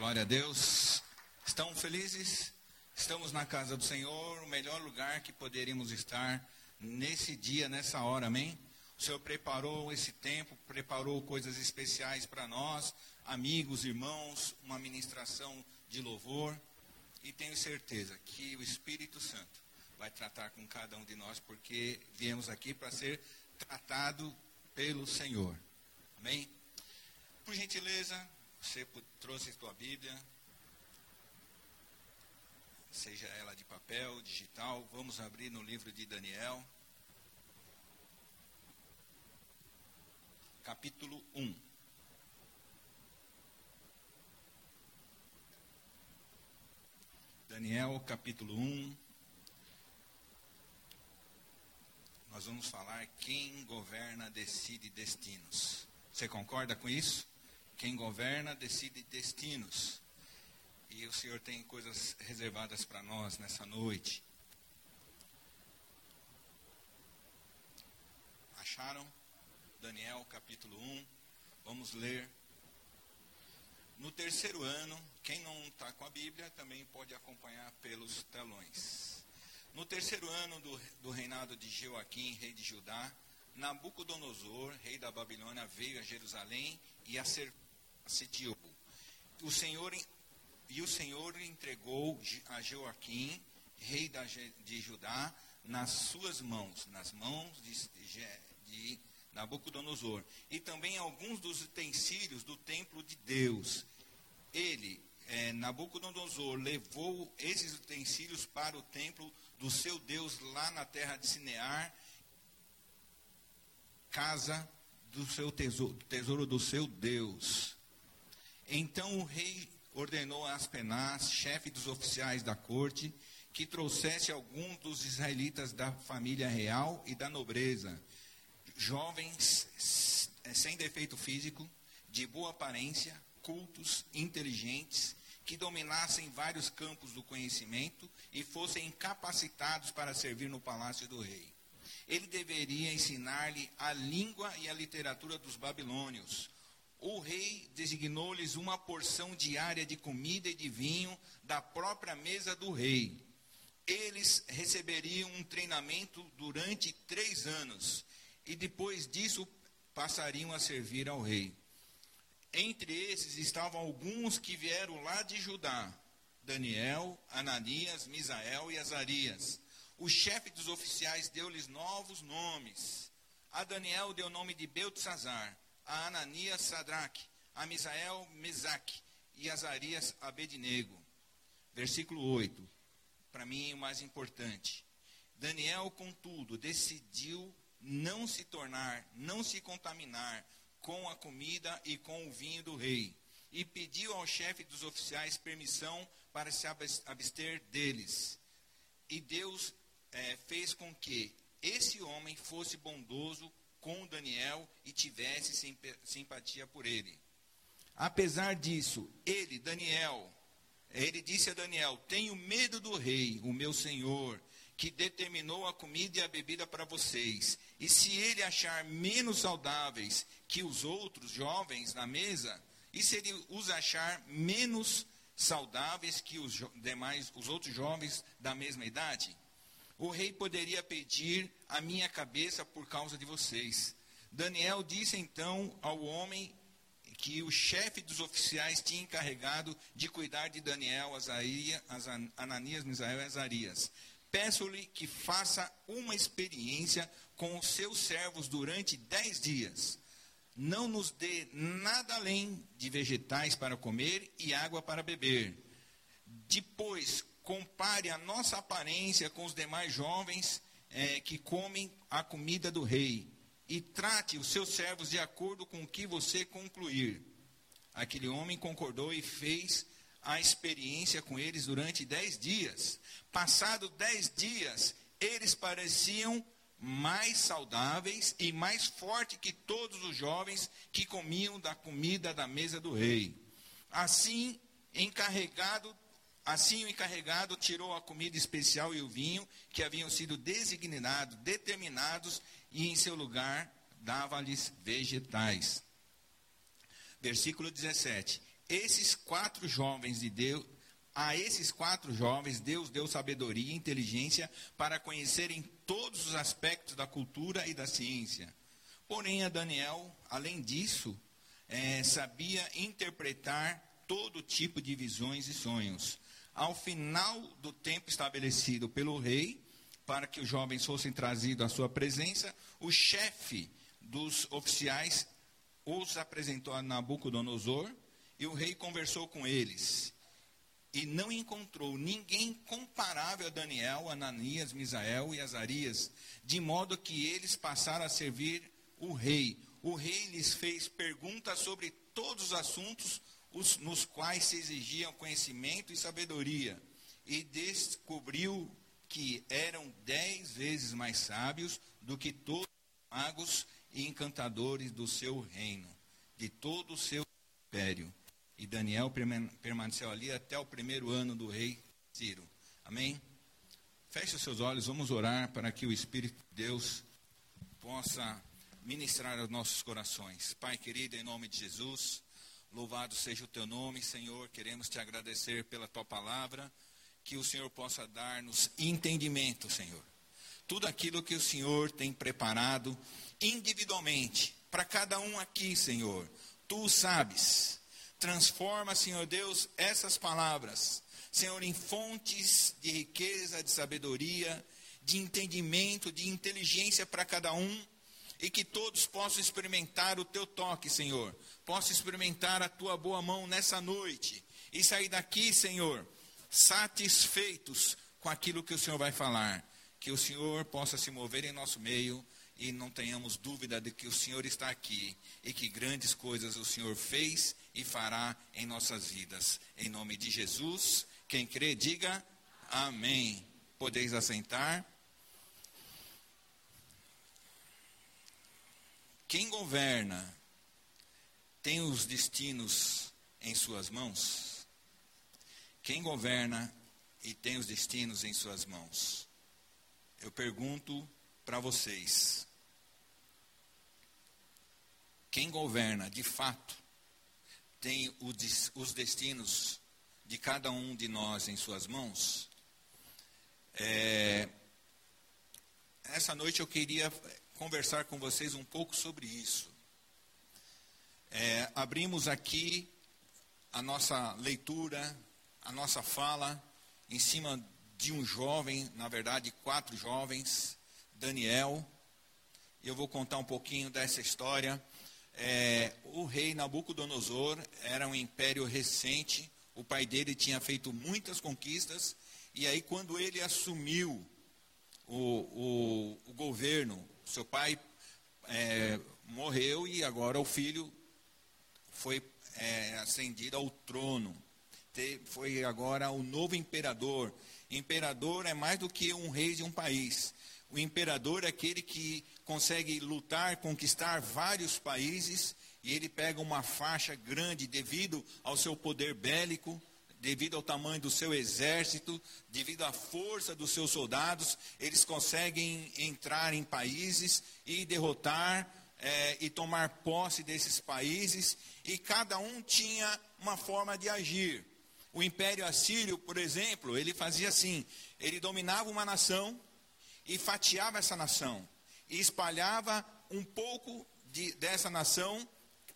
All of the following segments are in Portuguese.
Glória a Deus. Estão felizes? Estamos na casa do Senhor, o melhor lugar que poderíamos estar nesse dia, nessa hora, amém? O Senhor preparou esse tempo, preparou coisas especiais para nós, amigos, irmãos, uma ministração de louvor. E tenho certeza que o Espírito Santo vai tratar com cada um de nós, porque viemos aqui para ser tratado pelo Senhor. Amém? Por gentileza, você trouxe sua Bíblia, seja ela de papel, digital. Vamos abrir no livro de Daniel, capítulo 1. Daniel, capítulo 1. Nós vamos falar quem governa decide destinos. Você concorda com isso? Quem governa decide destinos. E o Senhor tem coisas reservadas para nós nessa noite. Acharam? Daniel capítulo 1. Vamos ler. No terceiro ano, quem não está com a Bíblia também pode acompanhar pelos telões. No terceiro ano do, do reinado de Joaquim, rei de Judá, Nabucodonosor, rei da Babilônia, veio a Jerusalém e a ser assediou. O Senhor e o Senhor entregou a Joaquim, rei de Judá, nas suas mãos, nas mãos de, de Nabucodonosor, e também alguns dos utensílios do templo de Deus. Ele, é, Nabucodonosor, levou esses utensílios para o templo do seu Deus lá na terra de Sinear, casa do seu tesouro, tesouro do seu Deus. Então o rei ordenou a Aspenaz, chefe dos oficiais da corte, que trouxesse alguns dos israelitas da família real e da nobreza, jovens sem defeito físico, de boa aparência, cultos, inteligentes, que dominassem vários campos do conhecimento e fossem capacitados para servir no palácio do rei. Ele deveria ensinar-lhe a língua e a literatura dos babilônios, o rei designou-lhes uma porção diária de comida e de vinho da própria mesa do rei. Eles receberiam um treinamento durante três anos e depois disso passariam a servir ao rei. Entre esses estavam alguns que vieram lá de Judá: Daniel, Ananias, Misael e Azarias. O chefe dos oficiais deu-lhes novos nomes. A Daniel deu o nome de Beltesazar a Ananias Sadraque, a Misael Mesaque e Azarias Abednego. Versículo 8. Para mim, o mais importante. Daniel, contudo, decidiu não se tornar, não se contaminar com a comida e com o vinho do rei, e pediu ao chefe dos oficiais permissão para se abster deles. E Deus é, fez com que esse homem fosse bondoso com Daniel e tivesse simpatia por ele. Apesar disso, ele, Daniel, ele disse a Daniel: Tenho medo do rei, o meu senhor, que determinou a comida e a bebida para vocês. E se ele achar menos saudáveis que os outros jovens na mesa, e se ele os achar menos saudáveis que os demais, os outros jovens da mesma idade? O rei poderia pedir a minha cabeça por causa de vocês. Daniel disse então ao homem que o chefe dos oficiais tinha encarregado de cuidar de Daniel, Azaria, Ananias, Misael e Azarias. Peço-lhe que faça uma experiência com os seus servos durante dez dias. Não nos dê nada além de vegetais para comer e água para beber. Depois, compare a nossa aparência com os demais jovens é, que comem a comida do rei e trate os seus servos de acordo com o que você concluir. Aquele homem concordou e fez a experiência com eles durante dez dias. Passado dez dias, eles pareciam mais saudáveis e mais fortes que todos os jovens que comiam da comida da mesa do rei. Assim, encarregado Assim o encarregado tirou a comida especial e o vinho que haviam sido designados, determinados, e em seu lugar dava-lhes vegetais. Versículo 17. esses quatro jovens de Deus, a esses quatro jovens, Deus deu sabedoria e inteligência para conhecerem todos os aspectos da cultura e da ciência. Porém, a Daniel, além disso, é, sabia interpretar todo tipo de visões e sonhos. Ao final do tempo estabelecido pelo rei, para que os jovens fossem trazidos à sua presença, o chefe dos oficiais os apresentou a Nabucodonosor e o rei conversou com eles. E não encontrou ninguém comparável a Daniel, Ananias, Misael e Azarias, de modo que eles passaram a servir o rei. O rei lhes fez perguntas sobre todos os assuntos os, nos quais se exigiam conhecimento e sabedoria, e descobriu que eram dez vezes mais sábios do que todos os magos e encantadores do seu reino, de todo o seu império. E Daniel permaneceu ali até o primeiro ano do rei Ciro. Amém? Feche os seus olhos, vamos orar para que o Espírito de Deus possa ministrar aos nossos corações. Pai querido, em nome de Jesus, louvado seja o teu nome, Senhor. Queremos te agradecer pela tua palavra, que o Senhor possa dar-nos entendimento, Senhor. Tudo aquilo que o Senhor tem preparado individualmente, para cada um aqui, Senhor. Tu sabes. Transforma, Senhor Deus, essas palavras, Senhor, em fontes de riqueza, de sabedoria, de entendimento, de inteligência para cada um, e que todos possam experimentar o teu toque, Senhor. Possam experimentar a tua boa mão nessa noite e sair daqui, Senhor, satisfeitos com aquilo que o Senhor vai falar. Que o Senhor possa se mover em nosso meio e não tenhamos dúvida de que o Senhor está aqui e que grandes coisas o Senhor fez e fará em nossas vidas. Em nome de Jesus, quem crê, diga amém. Podeis assentar. Quem governa tem os destinos em suas mãos? Quem governa e tem os destinos em suas mãos? Eu pergunto para vocês: quem governa, de fato, tem os destinos de cada um de nós em suas mãos. É, essa noite eu queria conversar com vocês um pouco sobre isso. É, abrimos aqui a nossa leitura, a nossa fala, em cima de um jovem, na verdade, quatro jovens, Daniel. Eu vou contar um pouquinho dessa história. É, o rei Nabucodonosor era um império recente, o pai dele tinha feito muitas conquistas, e aí, quando ele assumiu o, o, o governo, seu pai é, morreu e agora o filho foi é, ascendido ao trono. Foi agora o novo imperador. Imperador é mais do que um rei de um país. O imperador é aquele que consegue lutar, conquistar vários países, e ele pega uma faixa grande devido ao seu poder bélico, devido ao tamanho do seu exército, devido à força dos seus soldados, eles conseguem entrar em países e derrotar é, e tomar posse desses países, e cada um tinha uma forma de agir. O Império Assírio, por exemplo, ele fazia assim: ele dominava uma nação, e fatiava essa nação e espalhava um pouco de, dessa nação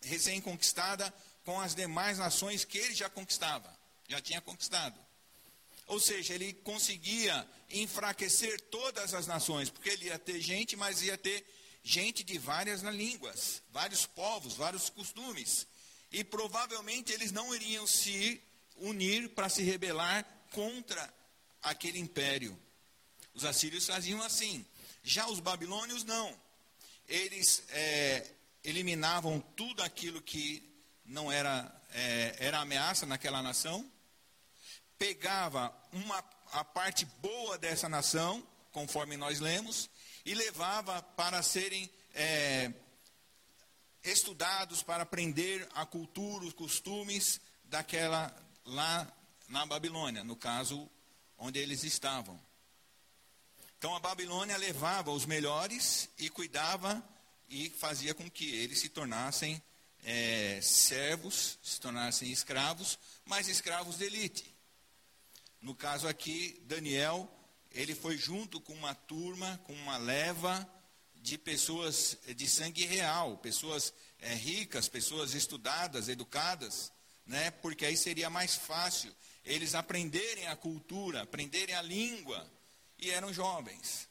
recém-conquistada com as demais nações que ele já conquistava, já tinha conquistado. Ou seja, ele conseguia enfraquecer todas as nações, porque ele ia ter gente, mas ia ter gente de várias línguas, vários povos, vários costumes. E provavelmente eles não iriam se unir para se rebelar contra aquele império. Os assírios faziam assim. Já os babilônios não. Eles é, eliminavam tudo aquilo que não era, é, era ameaça naquela nação, pegava uma, a parte boa dessa nação, conforme nós lemos, e levava para serem é, estudados, para aprender a cultura, os costumes daquela lá na Babilônia, no caso onde eles estavam. Então a Babilônia levava os melhores e cuidava e fazia com que eles se tornassem é, servos, se tornassem escravos, mas escravos de elite. No caso aqui, Daniel, ele foi junto com uma turma, com uma leva de pessoas de sangue real, pessoas é, ricas, pessoas estudadas, educadas, né? Porque aí seria mais fácil eles aprenderem a cultura, aprenderem a língua, e eram jovens.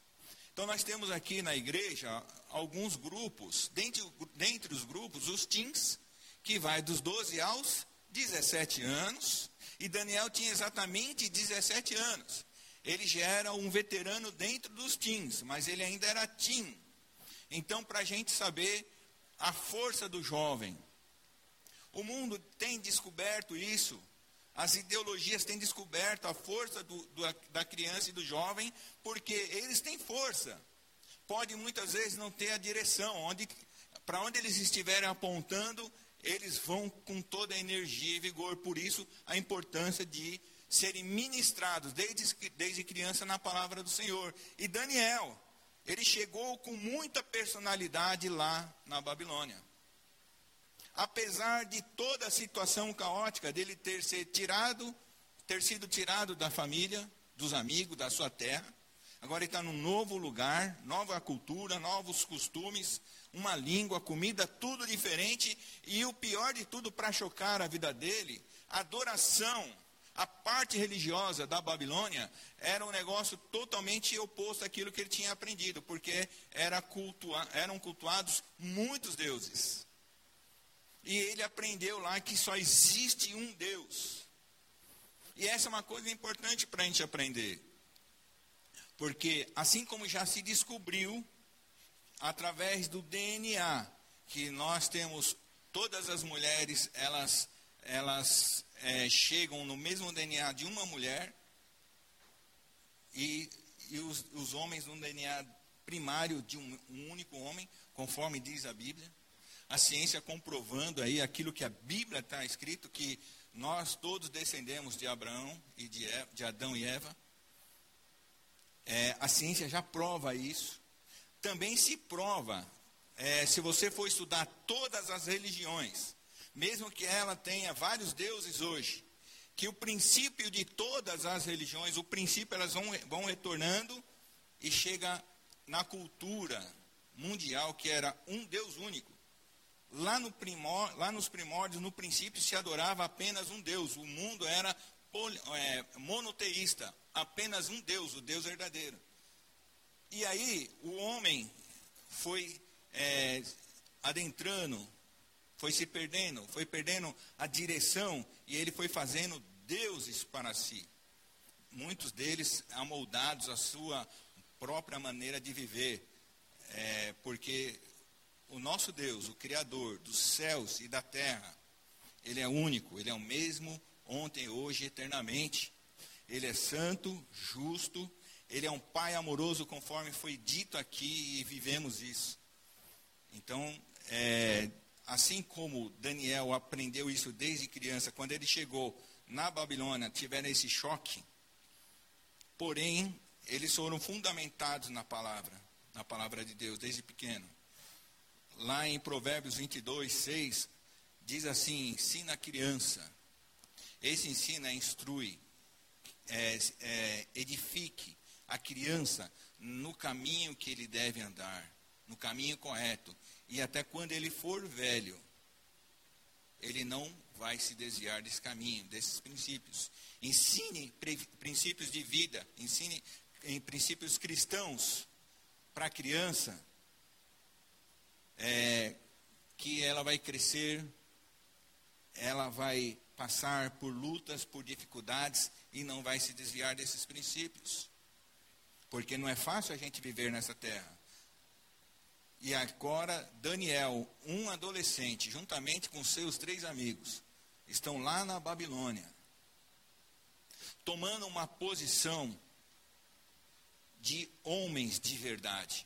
Então nós temos aqui na igreja alguns grupos, dentre, dentre os grupos, os teens, que vai dos 12 aos 17 anos, e Daniel tinha exatamente 17 anos. Ele já era um veterano dentro dos teens, mas ele ainda era teen. Então, para a gente saber a força do jovem, o mundo tem descoberto isso, as ideologias têm descoberto a força do, do, da criança e do jovem, porque eles têm força. Pode muitas vezes não ter a direção, onde, para onde eles estiverem apontando, eles vão com toda a energia e vigor. Por isso, a importância de serem ministrados desde, desde criança na palavra do Senhor. E Daniel, ele chegou com muita personalidade lá na Babilônia. Apesar de toda a situação caótica dele ter sido tirado, ter sido tirado da família, dos amigos, da sua terra, agora ele está num novo lugar, nova cultura, novos costumes, uma língua, comida, tudo diferente. E o pior de tudo, para chocar a vida dele, a adoração, a parte religiosa da Babilônia era um negócio totalmente oposto àquilo que ele tinha aprendido, porque era cultua, eram cultuados muitos deuses. E ele aprendeu lá que só existe um Deus. E essa é uma coisa importante para a gente aprender. Porque assim como já se descobriu através do DNA, que nós temos todas as mulheres, elas, elas é, chegam no mesmo DNA de uma mulher, e, e os, os, homens no DNA primário de um, um único homem, conforme diz a Bíblia. A ciência comprovando aí aquilo que a Bíblia está escrito, que nós todos descendemos de Abraão e de, de Adão e Eva. É, a ciência já prova isso também se prova, é, se você for estudar todas as religiões, mesmo que ela tenha vários deuses hoje, que o princípio de todas as religiões, o princípio elas vão, vão retornando e chega na cultura mundial que era um Deus único. Lá, no primor, lá nos primórdios, no princípio, se adorava apenas um Deus. O mundo era poli, é, monoteísta, apenas um Deus, o Deus verdadeiro. E aí o homem foi é, adentrando, foi se perdendo, foi perdendo a direção e ele foi fazendo deuses para si. Muitos deles amoldados à sua própria maneira de viver, é, porque o nosso Deus, o Criador dos céus e da terra, ele é único, ele é o mesmo ontem, hoje, eternamente. Ele é santo, justo ele é um pai amoroso, conforme foi dito aqui, e vivemos isso. Então, é, assim como Daniel aprendeu isso desde criança, quando ele chegou na Babilônia, tiveram esse choque. Porém, eles foram fundamentados na palavra, na palavra de Deus, desde pequeno. Lá em Provérbios 22, 6, diz assim: ensina a criança. Esse ensina, instrui, é, é, edifique, a criança no caminho que ele deve andar, no caminho correto. E até quando ele for velho, ele não vai se desviar desse caminho, desses princípios. Ensine princípios de vida, ensine em princípios cristãos para a criança, é, que ela vai crescer, ela vai passar por lutas, por dificuldades e não vai se desviar desses princípios porque não é fácil a gente viver nessa terra. E agora, Daniel, um adolescente, juntamente com seus três amigos, estão lá na Babilônia, tomando uma posição de homens de verdade.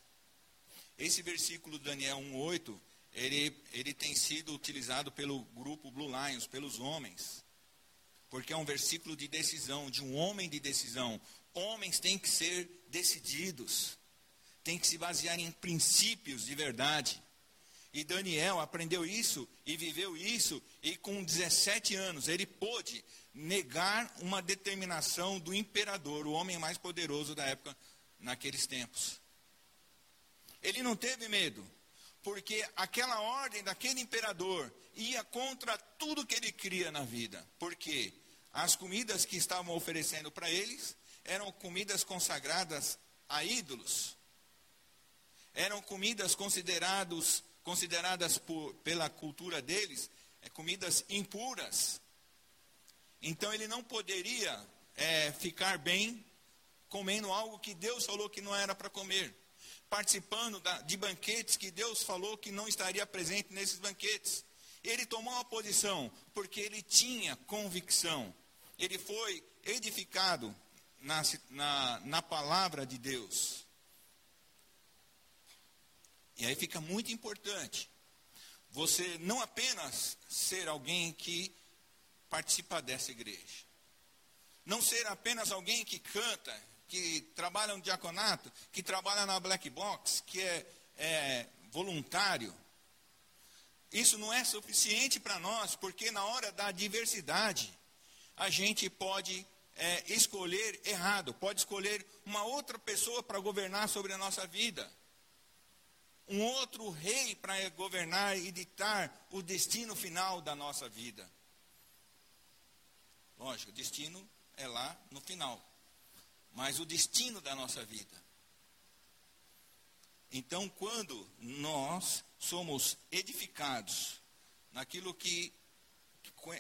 Esse versículo, Daniel 1,8, ele, ele tem sido utilizado pelo grupo Blue Lions, pelos homens, porque é um versículo de decisão, de um homem de decisão, homens têm que ser decididos, têm que se basear em princípios de verdade. E Daniel aprendeu isso e viveu isso, e com 17 anos ele pôde negar uma determinação do imperador, o homem mais poderoso da época, naqueles tempos. Ele não teve medo, porque aquela ordem daquele imperador ia contra tudo que ele cria na vida. Porque as comidas que estavam oferecendo para eles eram comidas consagradas a ídolos. Eram comidas considerados, consideradas por, pela cultura deles é, comidas impuras. Então ele não poderia é, ficar bem comendo algo que Deus falou que não era para comer participando da, de banquetes que Deus falou que não estaria presente nesses banquetes. Ele tomou uma posição porque ele tinha convicção. Ele foi edificado na, na, na palavra de Deus. E aí fica muito importante você não apenas ser alguém que participa dessa igreja, não ser apenas alguém que canta, que trabalha no diaconato, que trabalha na black box, que é, é voluntário. Isso não é suficiente para nós, porque na hora da diversidade, a gente pode é, escolher errado, pode escolher uma outra pessoa para governar sobre a nossa vida. Um outro rei para governar e ditar o destino final da nossa vida. Lógico, o destino é lá no final mas o destino da nossa vida. Então, quando nós somos edificados naquilo que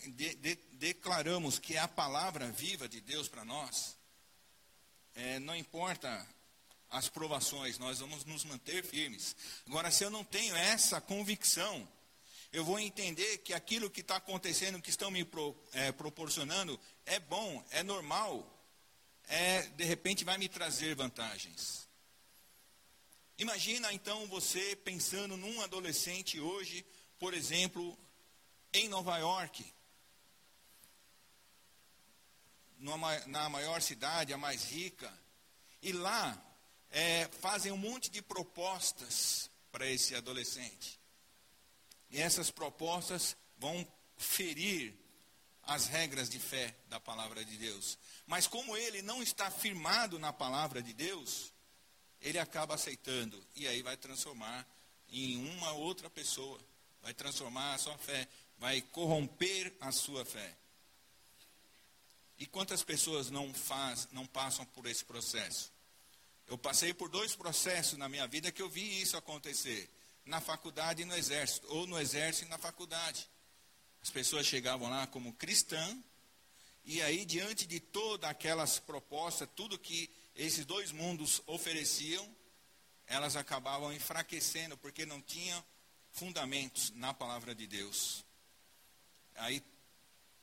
de, de, declaramos que é a palavra viva de Deus para nós, é, não importa as provações, nós vamos nos manter firmes. Agora, se eu não tenho essa convicção, eu vou entender que aquilo que está acontecendo, que estão me pro, é, proporcionando, é bom, é normal, é, de repente vai me trazer vantagens. Imagina então você pensando num adolescente hoje, por exemplo, em Nova York, na maior cidade, a mais rica, e lá é, fazem um monte de propostas para esse adolescente. E essas propostas vão ferir as regras de fé da palavra de Deus. Mas como ele não está firmado na palavra de Deus, ele acaba aceitando e aí vai transformar em uma outra pessoa, vai transformar a sua fé, vai corromper a sua fé. E quantas pessoas não faz, não passam por esse processo? Eu passei por dois processos na minha vida que eu vi isso acontecer, na faculdade e no exército, ou no exército e na faculdade. As pessoas chegavam lá como cristã, e aí, diante de todas aquelas propostas, tudo que esses dois mundos ofereciam, elas acabavam enfraquecendo, porque não tinham fundamentos na palavra de Deus. Aí,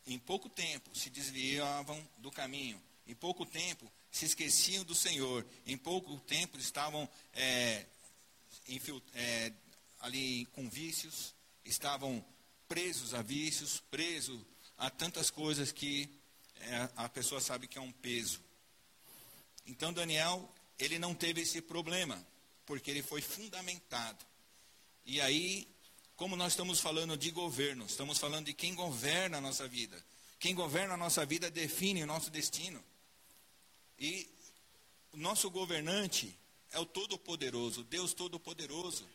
em pouco tempo, se desviavam do caminho, em pouco tempo, se esqueciam do Senhor, em pouco tempo estavam é, é, ali com vícios, estavam presos a vícios, presos a tantas coisas que é, a pessoa sabe que é um peso. Então Daniel, ele não teve esse problema, porque ele foi fundamentado. E aí, como nós estamos falando de governo, estamos falando de quem governa a nossa vida. Quem governa a nossa vida define o nosso destino. E o nosso governante é o Todo-Poderoso, Deus Todo-Poderoso.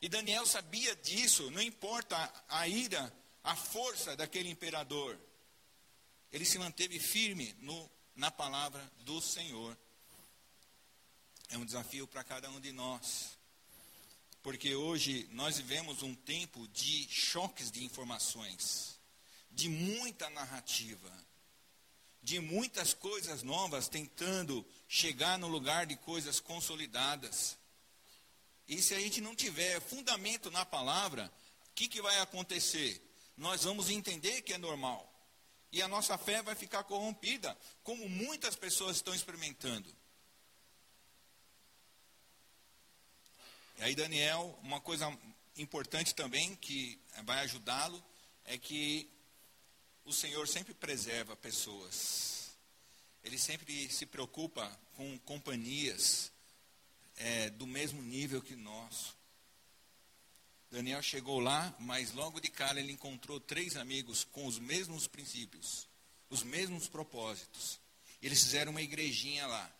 E Daniel sabia disso, não importa a ira, a força daquele imperador. Ele se manteve firme no, na palavra do Senhor. É um desafio para cada um de nós. Porque hoje nós vivemos um tempo de choques de informações, de muita narrativa, de muitas coisas novas tentando chegar no lugar de coisas consolidadas. E se a gente não tiver fundamento na palavra, o que, que vai acontecer? Nós vamos entender que é normal. E a nossa fé vai ficar corrompida, como muitas pessoas estão experimentando. E aí, Daniel, uma coisa importante também que vai ajudá-lo é que o Senhor sempre preserva pessoas. Ele sempre se preocupa com companhias é, do mesmo nível que nós. Daniel chegou lá, mas logo de cara ele encontrou três amigos com os mesmos princípios, os mesmos propósitos. Eles fizeram uma igrejinha lá.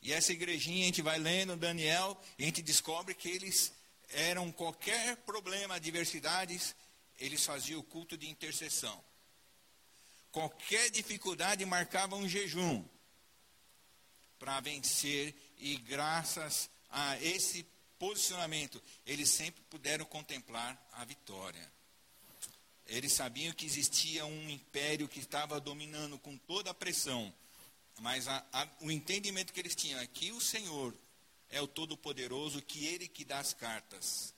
E essa igrejinha a gente vai lendo Daniel e a gente descobre que eles eram qualquer problema, adversidades, eles faziam o culto de intercessão. Qualquer dificuldade marcava um jejum para vencer e graças a esse posicionamento, eles sempre puderam contemplar a vitória. Eles sabiam que existia um império que estava dominando com toda a pressão, mas a, a, o entendimento que eles tinham é que o Senhor é o Todo-Poderoso, que Ele que dá as cartas.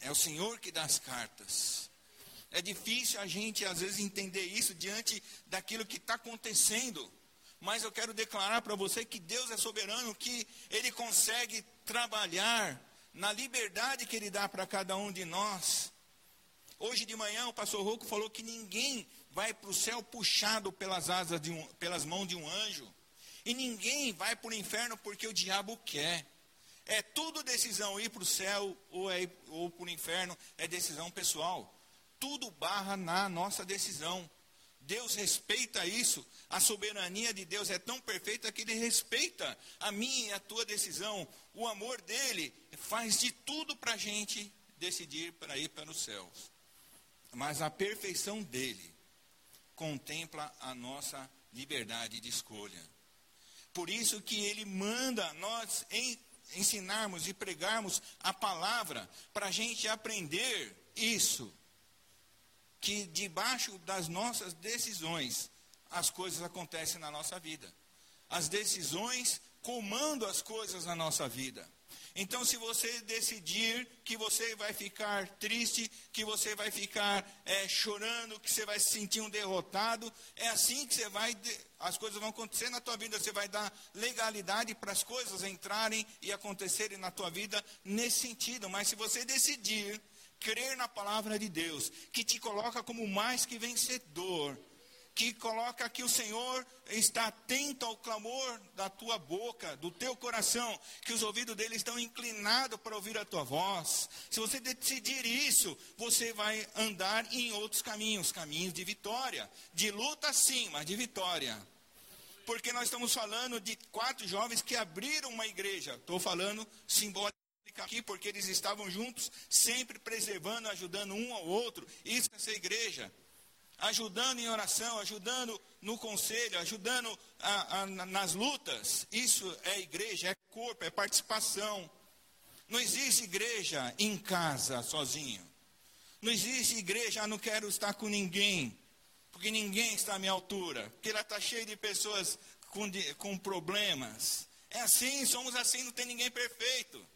É o Senhor que dá as cartas. É difícil a gente, às vezes, entender isso diante daquilo que está acontecendo. Mas eu quero declarar para você que Deus é soberano, que Ele consegue trabalhar na liberdade que Ele dá para cada um de nós. Hoje de manhã o pastor Rocco falou que ninguém vai para o céu puxado pelas asas de um, pelas mãos de um anjo. E ninguém vai para o inferno porque o diabo quer. É tudo decisão ir para o céu ou, é, ou para o inferno, é decisão pessoal. Tudo barra na nossa decisão. Deus respeita isso. A soberania de Deus é tão perfeita que Ele respeita a minha e a tua decisão. O amor dele faz de tudo para a gente decidir para ir para os céus. Mas a perfeição dele contempla a nossa liberdade de escolha. Por isso que ele manda nós ensinarmos e pregarmos a palavra para a gente aprender isso que debaixo das nossas decisões as coisas acontecem na nossa vida. As decisões comandam as coisas na nossa vida. Então, se você decidir que você vai ficar triste, que você vai ficar é, chorando, que você vai se sentir um derrotado, é assim que você vai, as coisas vão acontecer na tua vida. Você vai dar legalidade para as coisas entrarem e acontecerem na tua vida nesse sentido. Mas se você decidir crer na palavra de Deus, que te coloca como mais que vencedor, que coloca que o Senhor está atento ao clamor da tua boca, do teu coração, que os ouvidos dele estão inclinados para ouvir a tua voz. Se você decidir isso, você vai andar em outros caminhos, caminhos de vitória, de luta sim, mas de vitória. Porque nós estamos falando de quatro jovens que abriram uma igreja. Estou falando simbólico aqui porque eles estavam juntos, sempre preservando, ajudando um ao outro. Isso é essa igreja. Ajudando em oração, ajudando no conselho, ajudando a, a, nas lutas. Isso é igreja, é corpo, é participação. Não existe igreja em casa sozinho. Não existe igreja, ah, não quero estar com ninguém, porque ninguém está à minha altura, porque ela está cheia de pessoas com, com problemas. É assim, somos assim, não tem ninguém perfeito.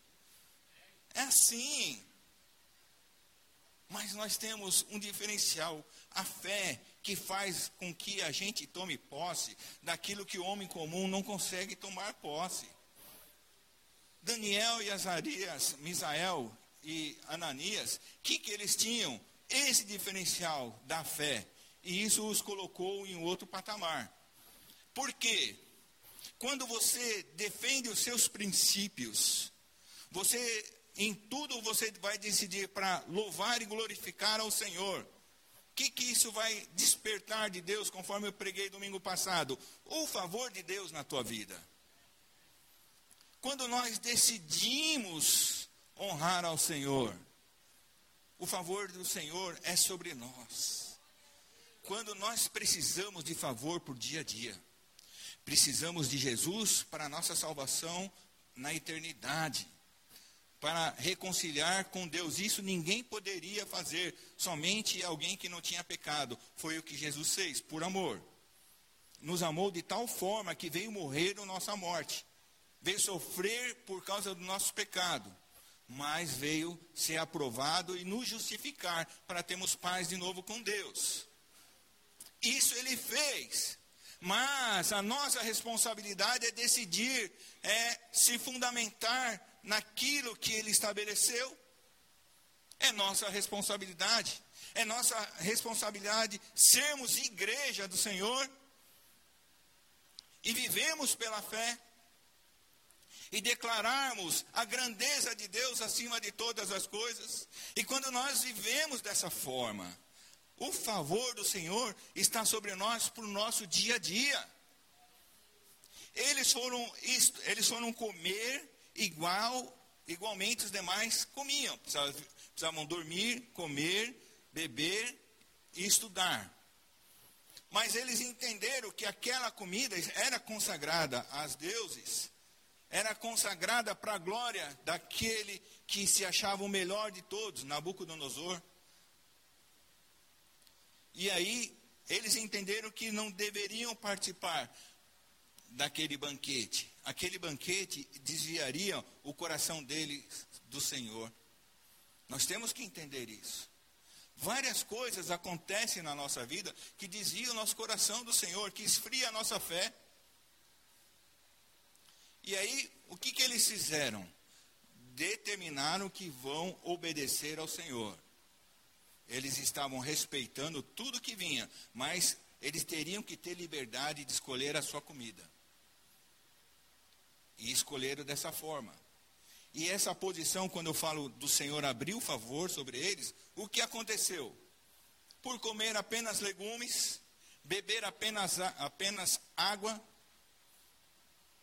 É assim. Mas nós temos um diferencial, a fé que faz com que a gente tome posse daquilo que o homem comum não consegue tomar posse. Daniel e Azarias, Misael e Ananias, o que, que eles tinham? Esse diferencial da fé. E isso os colocou em outro patamar. Por quê? Quando você defende os seus princípios, você em tudo você vai decidir para louvar e glorificar ao Senhor. Que, que isso vai despertar de Deus, conforme eu preguei domingo passado? O favor de Deus na tua vida. Quando nós decidimos honrar ao Senhor, o favor do Senhor é sobre nós. Quando nós precisamos de favor por dia a dia, precisamos de Jesus para a nossa salvação na eternidade para reconciliar com Deus. Isso ninguém poderia fazer, somente alguém que não tinha pecado. Foi o que Jesus fez, por amor. Nos amou de tal forma que veio morrer na nossa morte. Veio sofrer por causa do nosso pecado. Mas veio ser aprovado e nos justificar para termos paz de novo com Deus. Isso ele fez. Mas a nossa responsabilidade é decidir, é se fundamentar naquilo que ele estabeleceu. É nossa responsabilidade. É nossa responsabilidade sermos igreja do Senhor e vivemos pela fé. e declararmos a grandeza de Deus acima de todas as coisas. E quando nós vivemos dessa forma, o favor do Senhor está sobre nós para o nosso dia a dia. Eles foram, eles foram comer igual, igualmente os demais comiam. Precisavam, precisavam dormir, comer, beber e estudar. Mas eles entenderam que aquela comida era consagrada aos deuses, era consagrada para a glória daquele que se achava o melhor de todos, Nabucodonosor. E aí eles entenderam que não deveriam participar daquele banquete. Aquele banquete desviaria o coração deles do Senhor. Nós temos que entender isso. Várias coisas acontecem na nossa vida que desviam o nosso coração do Senhor, que esfria a nossa fé. E aí, o que, que eles fizeram? Determinaram que vão obedecer ao Senhor. Eles estavam respeitando tudo que vinha, mas eles teriam que ter liberdade de escolher a sua comida. E escolheram dessa forma. E essa posição, quando eu falo do Senhor abrir o favor sobre eles, o que aconteceu? Por comer apenas legumes, beber apenas, apenas água,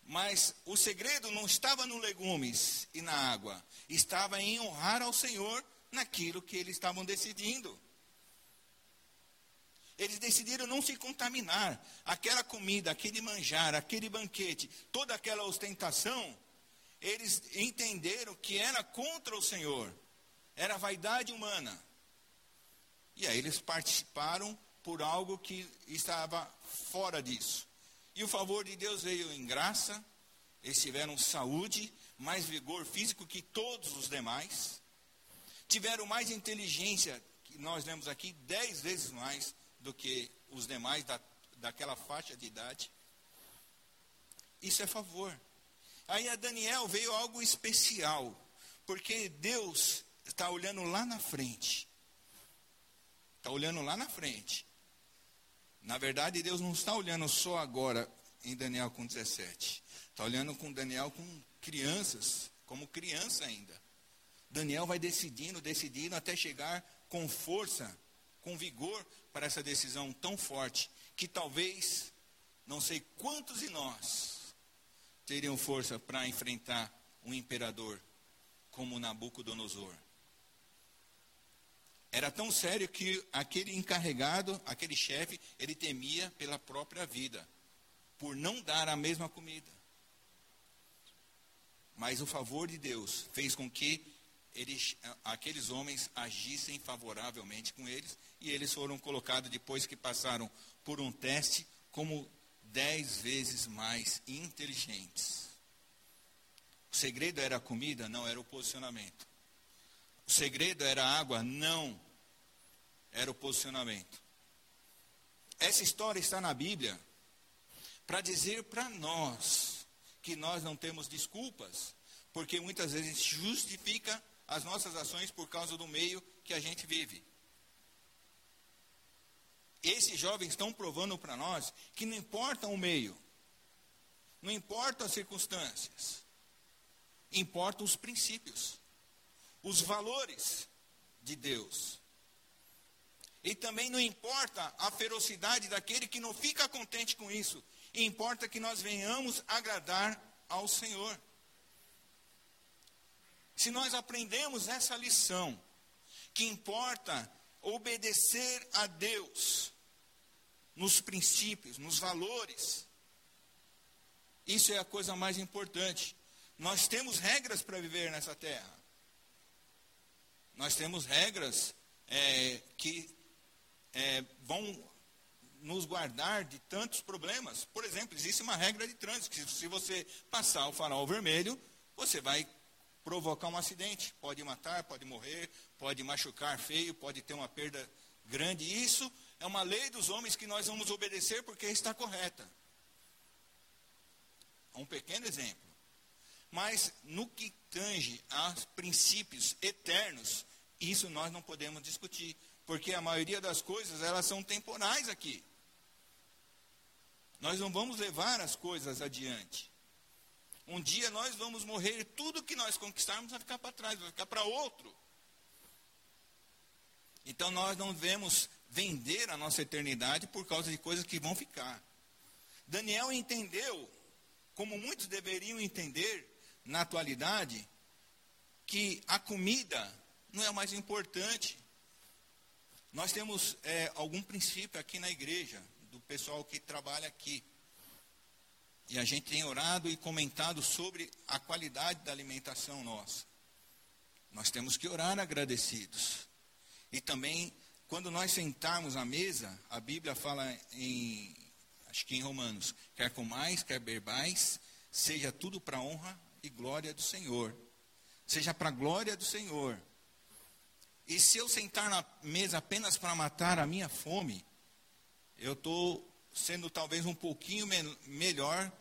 mas o segredo não estava no legumes e na água, estava em honrar ao Senhor naquilo que eles estavam decidindo. Eles decidiram não se contaminar. Aquela comida, aquele manjar, aquele banquete, toda aquela ostentação, eles entenderam que era contra o Senhor, era vaidade humana. E aí eles participaram por algo que estava fora disso. E o favor de Deus veio em graça, eles tiveram saúde, mais vigor físico que todos os demais, tiveram mais inteligência, que nós vemos aqui, dez vezes mais do que os demais da, daquela faixa de idade. Isso é favor. Aí a Daniel veio algo especial, porque Deus está olhando lá na frente. Está olhando lá na frente. Na verdade, Deus não está olhando só agora em Daniel com 17. Está olhando com Daniel com crianças, como criança ainda. Daniel vai decidindo, decidindo até chegar com força, com vigor para essa decisão tão forte que talvez não sei quantos de nós teriam força para enfrentar um imperador como Nabucodonosor. Era tão sério que aquele encarregado, aquele chefe, ele temia pela própria vida, por não dar a mesma comida. Mas o favor de Deus fez com que eles, aqueles homens agissem favoravelmente com eles e eles foram colocados, depois que passaram por um teste, como dez vezes mais inteligentes. O segredo era a comida? Não, era o posicionamento. O segredo era a água? Não, era o posicionamento. Essa história está na Bíblia para dizer para nós que nós não temos desculpas, porque muitas vezes justifica as nossas ações por causa do meio que a gente vive. Esses jovens estão provando para nós que não importa o meio, não importa as circunstâncias, importam os princípios, os valores de Deus. E também não importa a ferocidade daquele que não fica contente com isso, importa que nós venhamos agradar ao Senhor. Se nós aprendemos essa lição, que importa obedecer a Deus nos princípios, nos valores, isso é a coisa mais importante. Nós temos regras para viver nessa terra. Nós temos regras é, que é, vão nos guardar de tantos problemas. Por exemplo, existe uma regra de trânsito que se você passar o farol vermelho, você vai provocar um acidente. Pode matar, pode morrer, pode machucar feio, pode ter uma perda grande. Isso é uma lei dos homens que nós vamos obedecer porque está correta. Um pequeno exemplo. Mas no que tange a princípios eternos, isso nós não podemos discutir, porque a maioria das coisas elas são temporais aqui. Nós não vamos levar as coisas adiante. Um dia nós vamos morrer e tudo que nós conquistarmos vai ficar para trás, vai ficar para outro. Então nós não devemos vender a nossa eternidade por causa de coisas que vão ficar. Daniel entendeu, como muitos deveriam entender na atualidade, que a comida não é mais importante. Nós temos é, algum princípio aqui na igreja, do pessoal que trabalha aqui. E a gente tem orado e comentado sobre a qualidade da alimentação nossa. Nós temos que orar agradecidos. E também, quando nós sentarmos à mesa, a Bíblia fala em, acho que em Romanos, quer comais, quer bebais, seja tudo para honra e glória do Senhor. Seja para glória do Senhor. E se eu sentar na mesa apenas para matar a minha fome, eu estou sendo talvez um pouquinho me melhor,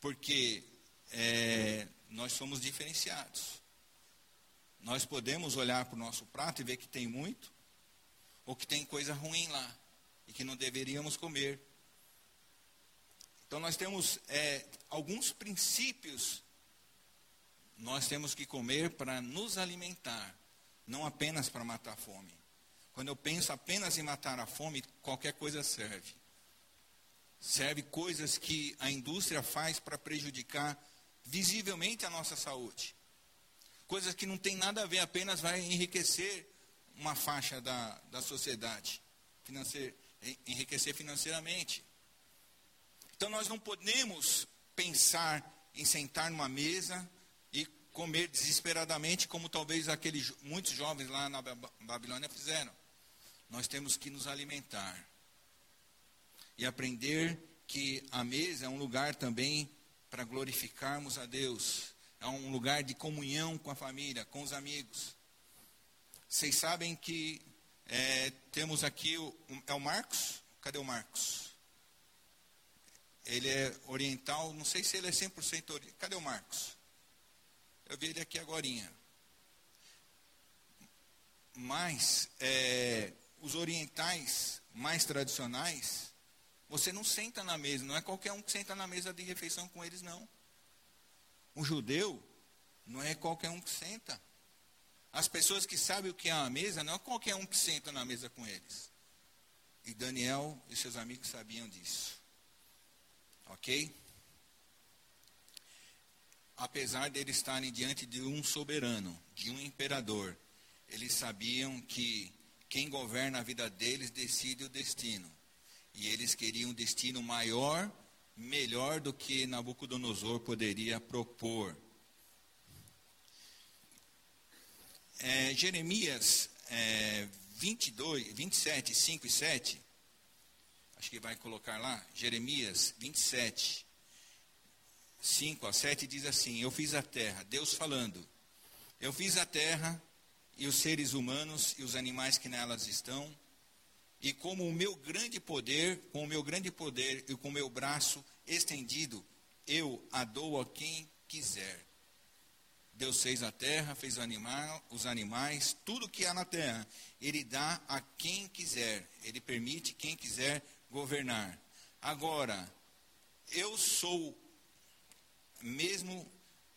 porque é, nós somos diferenciados. Nós podemos olhar para o nosso prato e ver que tem muito, ou que tem coisa ruim lá, e que não deveríamos comer. Então nós temos é, alguns princípios nós temos que comer para nos alimentar, não apenas para matar a fome. Quando eu penso apenas em matar a fome, qualquer coisa serve. Serve coisas que a indústria faz para prejudicar visivelmente a nossa saúde. Coisas que não tem nada a ver, apenas vai enriquecer uma faixa da, da sociedade, financeir, enriquecer financeiramente. Então nós não podemos pensar em sentar numa mesa e comer desesperadamente, como talvez aqueles muitos jovens lá na Babilônia fizeram. Nós temos que nos alimentar e aprender que a mesa é um lugar também para glorificarmos a Deus, é um lugar de comunhão com a família, com os amigos. Vocês sabem que é, temos aqui o, é o Marcos? Cadê o Marcos? Ele é oriental, não sei se ele é 100% oriental. Cadê o Marcos? Eu vi ele aqui agora. Mas é, os orientais mais tradicionais, você não senta na mesa, não é qualquer um que senta na mesa de refeição com eles, não. Um judeu não é qualquer um que senta. As pessoas que sabem o que é uma mesa, não é qualquer um que senta na mesa com eles. E Daniel e seus amigos sabiam disso. Ok? apesar de eles estarem diante de um soberano, de um imperador, eles sabiam que quem governa a vida deles decide o destino. E eles queriam um destino maior, melhor do que Nabucodonosor poderia propor. É, Jeremias é, 22, 27, 5 e 7. Acho que vai colocar lá. Jeremias 27, 5 a 7 diz assim: Eu fiz a terra, Deus falando, eu fiz a terra e os seres humanos e os animais que nelas estão, e como o meu grande poder, com o meu grande poder e com o meu braço estendido, eu a dou a quem quiser. Deus fez a terra, fez animal, os animais, tudo que há na terra. Ele dá a quem quiser. Ele permite quem quiser governar. Agora, eu sou mesmo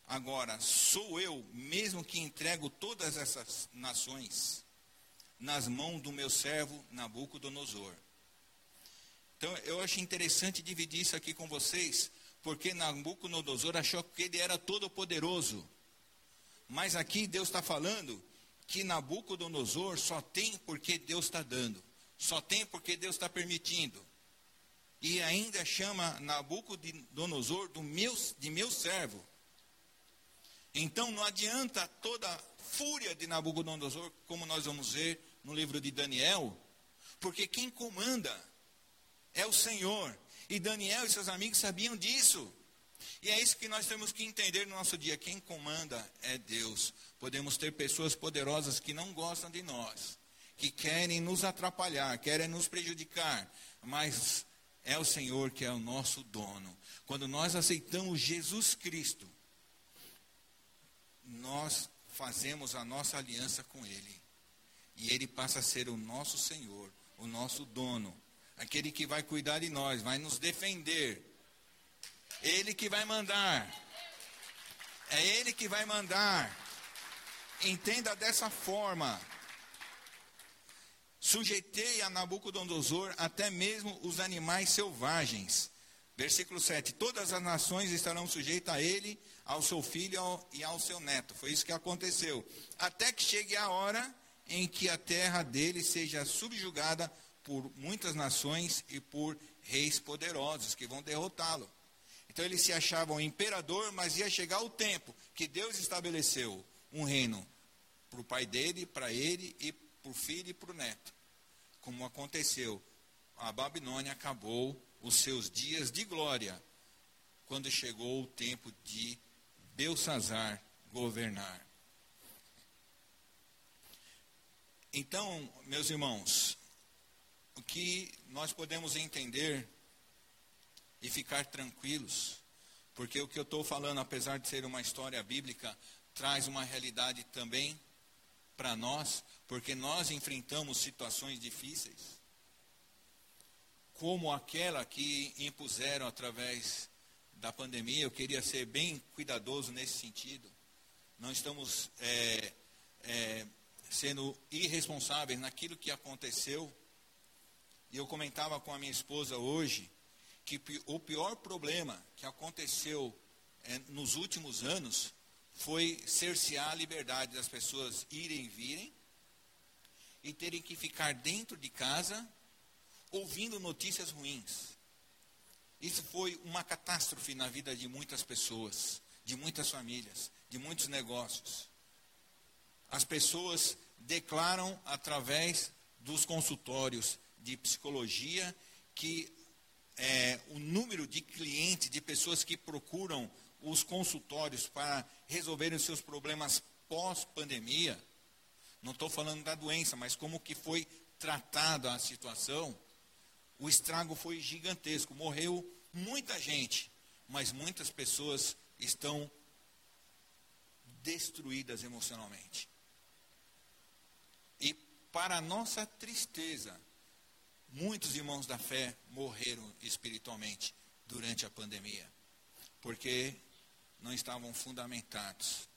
agora, sou eu mesmo que entrego todas essas nações nas mãos do meu servo Nabucodonosor. Então, eu acho interessante dividir isso aqui com vocês, porque Nabucodonosor achou que ele era todo poderoso. Mas aqui Deus está falando que Nabucodonosor só tem porque Deus está dando, só tem porque Deus está permitindo e ainda chama Nabucodonosor do meu, de meu servo. Então não adianta toda a fúria de Nabucodonosor, como nós vamos ver no livro de Daniel, porque quem comanda é o Senhor. E Daniel e seus amigos sabiam disso. E é isso que nós temos que entender no nosso dia: quem comanda é Deus. Podemos ter pessoas poderosas que não gostam de nós, que querem nos atrapalhar, querem nos prejudicar, mas é o Senhor que é o nosso dono. Quando nós aceitamos Jesus Cristo, nós fazemos a nossa aliança com Ele. E Ele passa a ser o nosso Senhor, o nosso dono, aquele que vai cuidar de nós, vai nos defender. Ele que vai mandar. É Ele que vai mandar. Entenda dessa forma. Sujeitei a Nabucodonosor até mesmo os animais selvagens. Versículo 7: Todas as nações estarão sujeitas a ele, ao seu filho e ao seu neto. Foi isso que aconteceu. Até que chegue a hora em que a terra dele seja subjugada por muitas nações e por reis poderosos que vão derrotá-lo. Então ele se achava um imperador, mas ia chegar o tempo que Deus estabeleceu um reino para o pai dele, para ele e para o filho e para o neto. Como aconteceu, a Babilônia acabou os seus dias de glória quando chegou o tempo de Belsazar governar. Então, meus irmãos, o que nós podemos entender e ficar tranquilos, porque o que eu estou falando, apesar de ser uma história bíblica, traz uma realidade também para nós, porque nós enfrentamos situações difíceis, como aquela que impuseram através da pandemia. Eu queria ser bem cuidadoso nesse sentido. Não estamos é, é, sendo irresponsáveis naquilo que aconteceu. E eu comentava com a minha esposa hoje que o pior problema que aconteceu é, nos últimos anos foi cercear a liberdade das pessoas irem e virem e terem que ficar dentro de casa ouvindo notícias ruins. Isso foi uma catástrofe na vida de muitas pessoas, de muitas famílias, de muitos negócios. As pessoas declaram através dos consultórios de psicologia que é, o número de clientes, de pessoas que procuram os consultórios para resolverem os seus problemas pós-pandemia, não estou falando da doença, mas como que foi tratada a situação, o estrago foi gigantesco. Morreu muita gente, mas muitas pessoas estão destruídas emocionalmente. Para nossa tristeza, muitos irmãos da fé morreram espiritualmente durante a pandemia, porque não estavam fundamentados.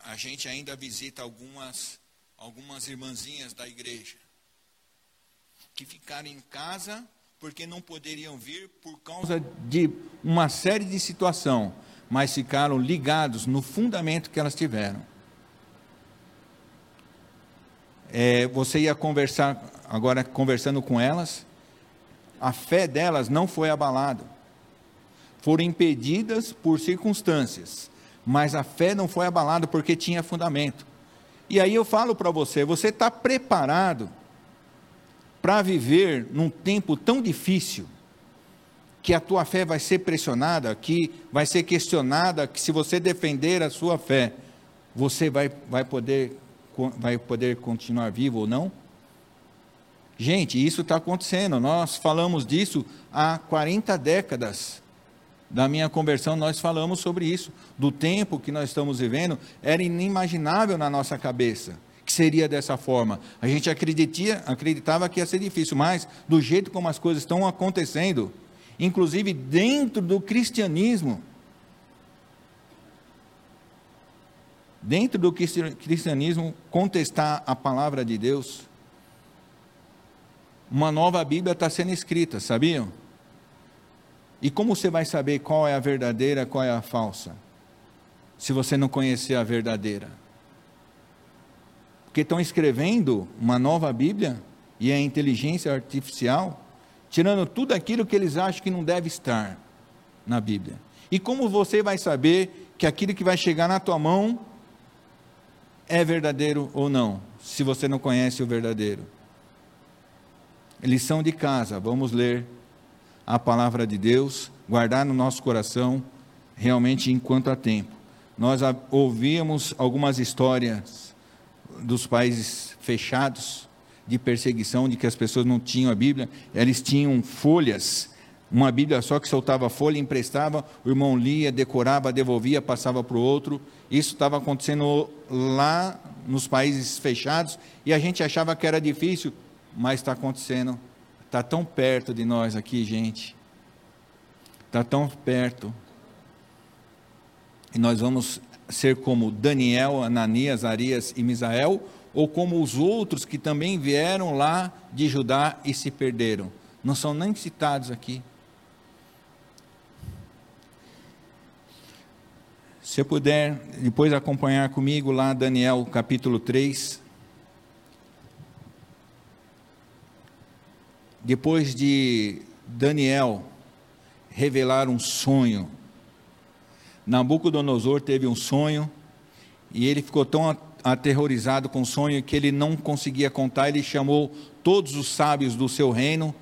A gente ainda visita algumas algumas irmãzinhas da igreja que ficaram em casa porque não poderiam vir por causa de uma série de situação, mas ficaram ligados no fundamento que elas tiveram. É, você ia conversar, agora conversando com elas, a fé delas não foi abalada. Foram impedidas por circunstâncias, mas a fé não foi abalada porque tinha fundamento. E aí eu falo para você: você está preparado para viver num tempo tão difícil, que a tua fé vai ser pressionada, que vai ser questionada, que se você defender a sua fé, você vai, vai, poder, vai poder continuar vivo ou não? Gente, isso está acontecendo. Nós falamos disso há 40 décadas. Da minha conversão, nós falamos sobre isso. Do tempo que nós estamos vivendo, era inimaginável na nossa cabeça que seria dessa forma. A gente acreditia, acreditava que ia ser difícil, mas do jeito como as coisas estão acontecendo, inclusive dentro do cristianismo, dentro do cristianismo, contestar a palavra de Deus, uma nova Bíblia está sendo escrita, sabiam? E como você vai saber qual é a verdadeira, qual é a falsa? Se você não conhecer a verdadeira porque estão escrevendo uma nova Bíblia e é inteligência artificial, tirando tudo aquilo que eles acham que não deve estar na Bíblia. E como você vai saber que aquilo que vai chegar na tua mão é verdadeiro ou não, se você não conhece o verdadeiro? Lição de casa, vamos ler a palavra de Deus, guardar no nosso coração, realmente enquanto há tempo. Nós ouvíamos algumas histórias dos países fechados, de perseguição, de que as pessoas não tinham a Bíblia, eles tinham folhas, uma Bíblia só que soltava folha, emprestava, o irmão lia, decorava, devolvia, passava para o outro. Isso estava acontecendo lá nos países fechados e a gente achava que era difícil, mas está acontecendo, está tão perto de nós aqui, gente. está tão perto. E nós vamos ser como Daniel, Ananias, Arias e Misael, ou como os outros que também vieram lá de Judá e se perderam. Não são nem citados aqui. Se puder depois acompanhar comigo lá Daniel capítulo 3. Depois de Daniel revelar um sonho, Nabucodonosor teve um sonho e ele ficou tão aterrorizado com o sonho que ele não conseguia contar. Ele chamou todos os sábios do seu reino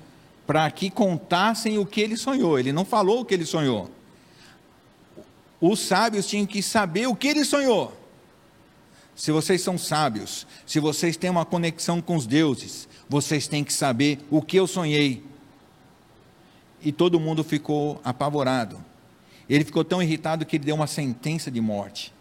para que contassem o que ele sonhou. Ele não falou o que ele sonhou. Os sábios tinham que saber o que ele sonhou. Se vocês são sábios, se vocês têm uma conexão com os deuses, vocês têm que saber o que eu sonhei. E todo mundo ficou apavorado. Ele ficou tão irritado que ele deu uma sentença de morte.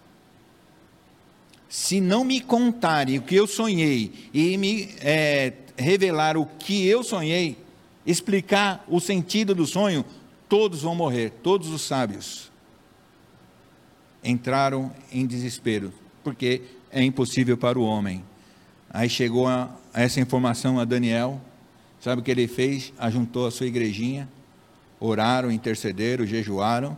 Se não me contarem o que eu sonhei e me é, revelar o que eu sonhei, explicar o sentido do sonho, todos vão morrer, todos os sábios entraram em desespero, porque é impossível para o homem. Aí chegou a, a essa informação a Daniel, sabe o que ele fez? Ajuntou a sua igrejinha, oraram, intercederam, jejuaram,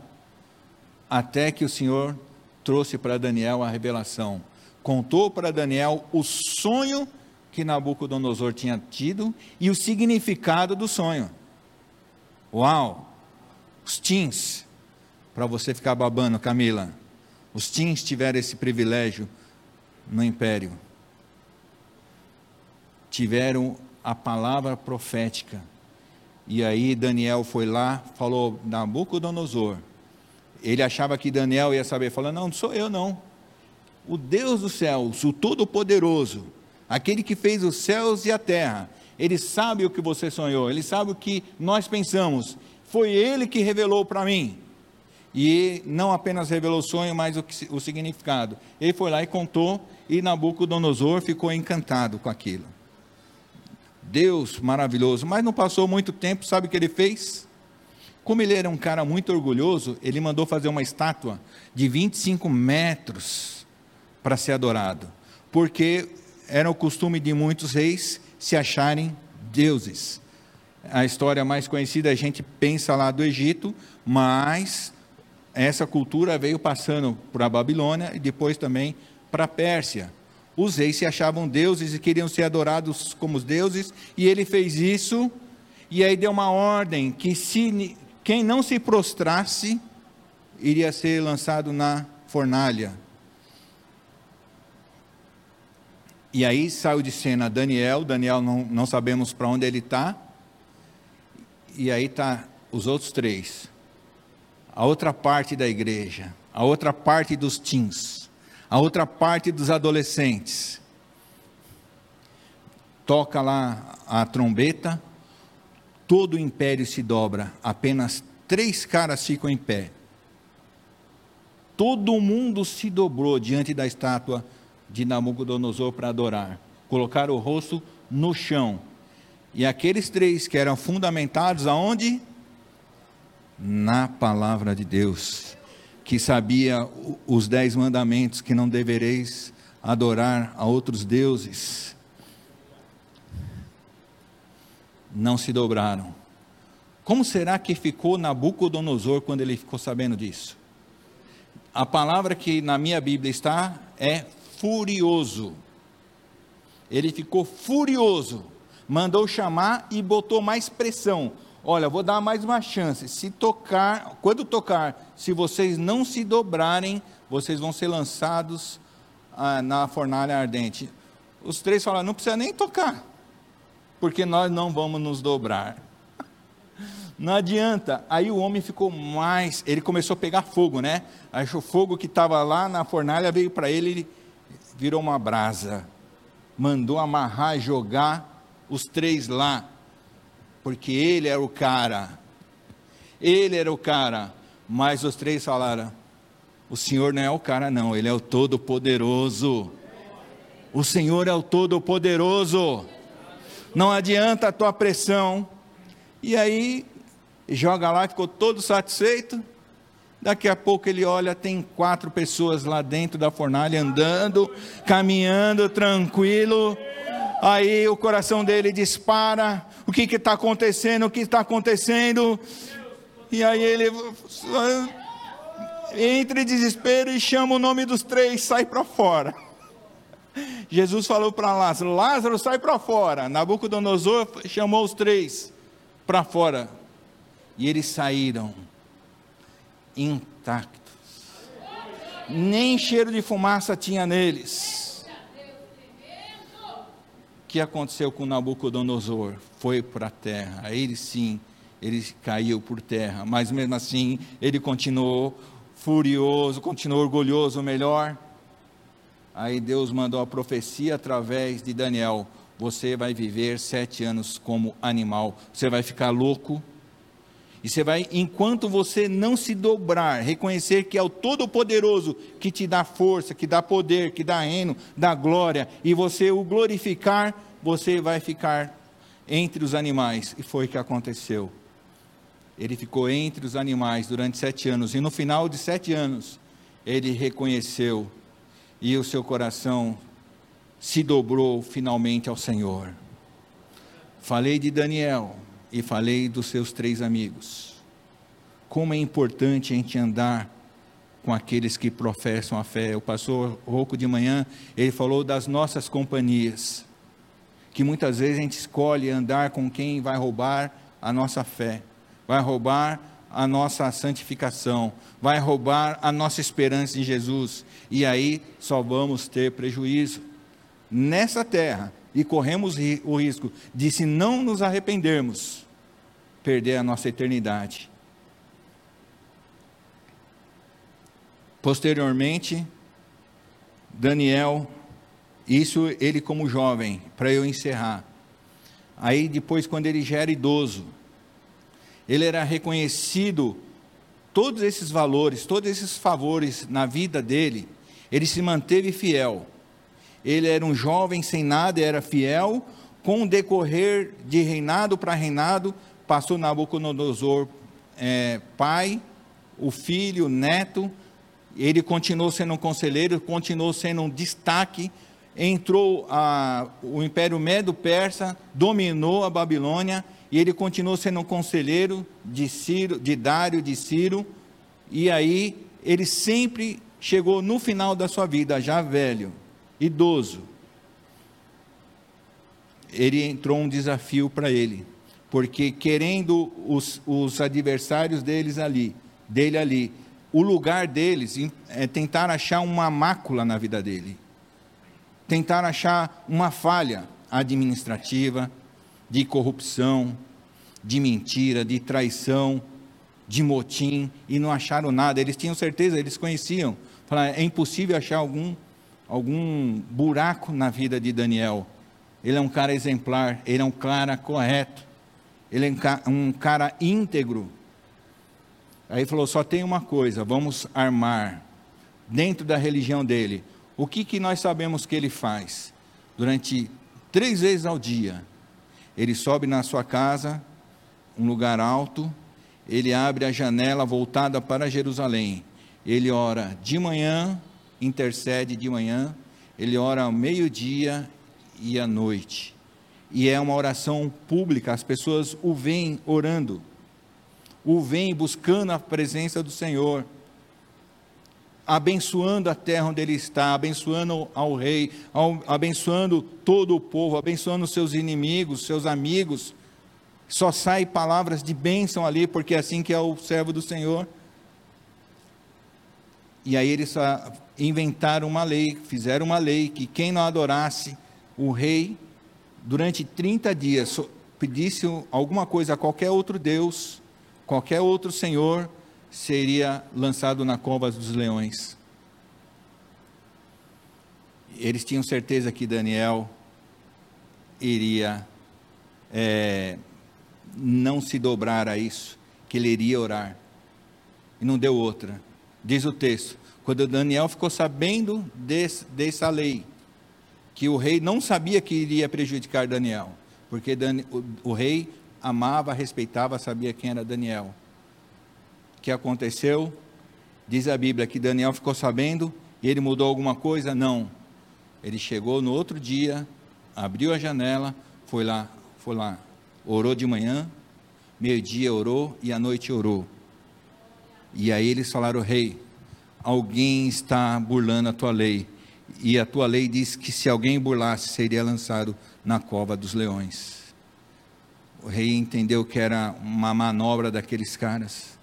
até que o Senhor trouxe para Daniel a revelação. Contou para Daniel o sonho que Nabucodonosor tinha tido e o significado do sonho. Uau! Os teens, para você ficar babando, Camila. Os teens tiveram esse privilégio no império. Tiveram a palavra profética. E aí Daniel foi lá, falou Nabucodonosor. Ele achava que Daniel ia saber, falou: Não, não sou eu, não. O Deus dos céus, o Todo-Poderoso, aquele que fez os céus e a terra, ele sabe o que você sonhou, ele sabe o que nós pensamos. Foi ele que revelou para mim. E não apenas revelou o sonho, mas o, o significado. Ele foi lá e contou, e Nabucodonosor ficou encantado com aquilo. Deus maravilhoso, mas não passou muito tempo, sabe o que ele fez? Como ele era um cara muito orgulhoso, ele mandou fazer uma estátua de 25 metros para ser adorado, porque era o costume de muitos reis se acharem deuses. A história mais conhecida a gente pensa lá do Egito, mas essa cultura veio passando para a Babilônia e depois também para a Pérsia. Os reis se achavam deuses e queriam ser adorados como deuses, e ele fez isso, e aí deu uma ordem que se quem não se prostrasse iria ser lançado na fornalha. E aí saiu de cena Daniel, Daniel não, não sabemos para onde ele está. E aí está os outros três. A outra parte da igreja, a outra parte dos teens, a outra parte dos adolescentes. Toca lá a trombeta, todo o império se dobra, apenas três caras ficam em pé. Todo mundo se dobrou diante da estátua de Nabucodonosor para adorar. Colocaram o rosto no chão. E aqueles três que eram fundamentados aonde? Na palavra de Deus. Que sabia os dez mandamentos que não devereis adorar a outros deuses não se dobraram. Como será que ficou Nabucodonosor quando ele ficou sabendo disso? A palavra que na minha Bíblia está é furioso. Ele ficou furioso, mandou chamar e botou mais pressão. Olha, vou dar mais uma chance. Se tocar, quando tocar, se vocês não se dobrarem, vocês vão ser lançados ah, na fornalha ardente. Os três falaram: não precisa nem tocar porque nós não vamos nos dobrar. Não adianta. Aí o homem ficou mais. Ele começou a pegar fogo, né? Aí o fogo que estava lá na fornalha veio para ele, ele virou uma brasa. Mandou amarrar e jogar os três lá. Porque ele era o cara. Ele era o cara. Mas os três falaram: O Senhor não é o cara, não. Ele é o Todo-Poderoso. O Senhor é o Todo-Poderoso não adianta a tua pressão. E aí joga lá, ficou todo satisfeito. Daqui a pouco ele olha, tem quatro pessoas lá dentro da fornalha andando, caminhando, tranquilo. Aí o coração dele dispara. O que está acontecendo? O que está acontecendo? E aí ele entra em desespero e chama o nome dos três, sai para fora. Jesus falou para Lázaro: Lázaro, sai para fora. Nabucodonosor chamou os três para fora. E eles saíram intactos. Nem cheiro de fumaça tinha neles. Que aconteceu com Nabucodonosor? Foi para a terra. Ele sim, ele caiu por terra. Mas mesmo assim, ele continuou furioso, continuou orgulhoso, melhor. Aí Deus mandou a profecia através de Daniel: Você vai viver sete anos como animal. Você vai ficar louco e você vai, enquanto você não se dobrar, reconhecer que é o Todo-Poderoso que te dá força, que dá poder, que dá reino, dá glória, e você o glorificar, você vai ficar entre os animais. E foi o que aconteceu. Ele ficou entre os animais durante sete anos, e no final de sete anos, ele reconheceu, e o seu coração se dobrou finalmente ao Senhor. Falei de Daniel e falei dos seus três amigos. Como é importante a gente andar com aqueles que professam a fé. O pastor Rouco de manhã, ele falou das nossas companhias, que muitas vezes a gente escolhe andar com quem vai roubar a nossa fé, vai roubar a nossa santificação, vai roubar a nossa esperança em Jesus, e aí só vamos ter prejuízo. Nessa terra, e corremos o risco de, se não nos arrependermos, perder a nossa eternidade. Posteriormente, Daniel, isso ele como jovem, para eu encerrar. Aí depois, quando ele já era idoso, ele era reconhecido, todos esses valores, todos esses favores na vida dele, ele se manteve fiel ele era um jovem sem nada, era fiel, com o decorrer de reinado para reinado, passou Nabucodonosor é, pai, o filho, o neto, ele continuou sendo um conselheiro, continuou sendo um destaque, entrou a, o Império Medo-Persa, dominou a Babilônia, e ele continuou sendo um conselheiro de Ciro, de Dário, de Ciro, e aí ele sempre chegou no final da sua vida, já velho, idoso, ele entrou um desafio para ele, porque querendo os, os adversários deles ali, dele ali, o lugar deles é tentar achar uma mácula na vida dele, tentar achar uma falha administrativa, de corrupção, de mentira, de traição, de motim, e não acharam nada. Eles tinham certeza, eles conheciam. Falaram, é impossível achar algum algum buraco na vida de Daniel. Ele é um cara exemplar, ele é um cara correto, ele é um cara íntegro. Aí falou: só tem uma coisa, vamos armar dentro da religião dele. O que, que nós sabemos que ele faz? Durante três vezes ao dia, ele sobe na sua casa, um lugar alto, ele abre a janela voltada para Jerusalém. Ele ora de manhã, intercede de manhã, ele ora ao meio-dia e à noite. E é uma oração pública, as pessoas o veem orando, o veem buscando a presença do Senhor, abençoando a terra onde ele está, abençoando ao rei, abençoando todo o povo, abençoando seus inimigos, seus amigos. Só sai palavras de bênção ali, porque é assim que é o servo do Senhor. E aí eles inventaram uma lei, fizeram uma lei que quem não adorasse o rei durante 30 dias, pedisse alguma coisa a qualquer outro Deus, qualquer outro Senhor, seria lançado na cova dos leões. Eles tinham certeza que Daniel iria é, não se dobrar a isso, que ele iria orar. E não deu outra. Diz o texto: quando Daniel ficou sabendo desse, dessa lei, que o rei não sabia que iria prejudicar Daniel, porque o, o rei amava, respeitava, sabia quem era Daniel. O que aconteceu? Diz a Bíblia que Daniel ficou sabendo e ele mudou alguma coisa? Não. Ele chegou no outro dia, abriu a janela, foi lá, foi lá, orou de manhã, meio-dia orou e à noite orou. E aí eles falaram: Rei, alguém está burlando a tua lei. E a tua lei diz que se alguém burlasse, seria lançado na cova dos leões. O rei entendeu que era uma manobra daqueles caras,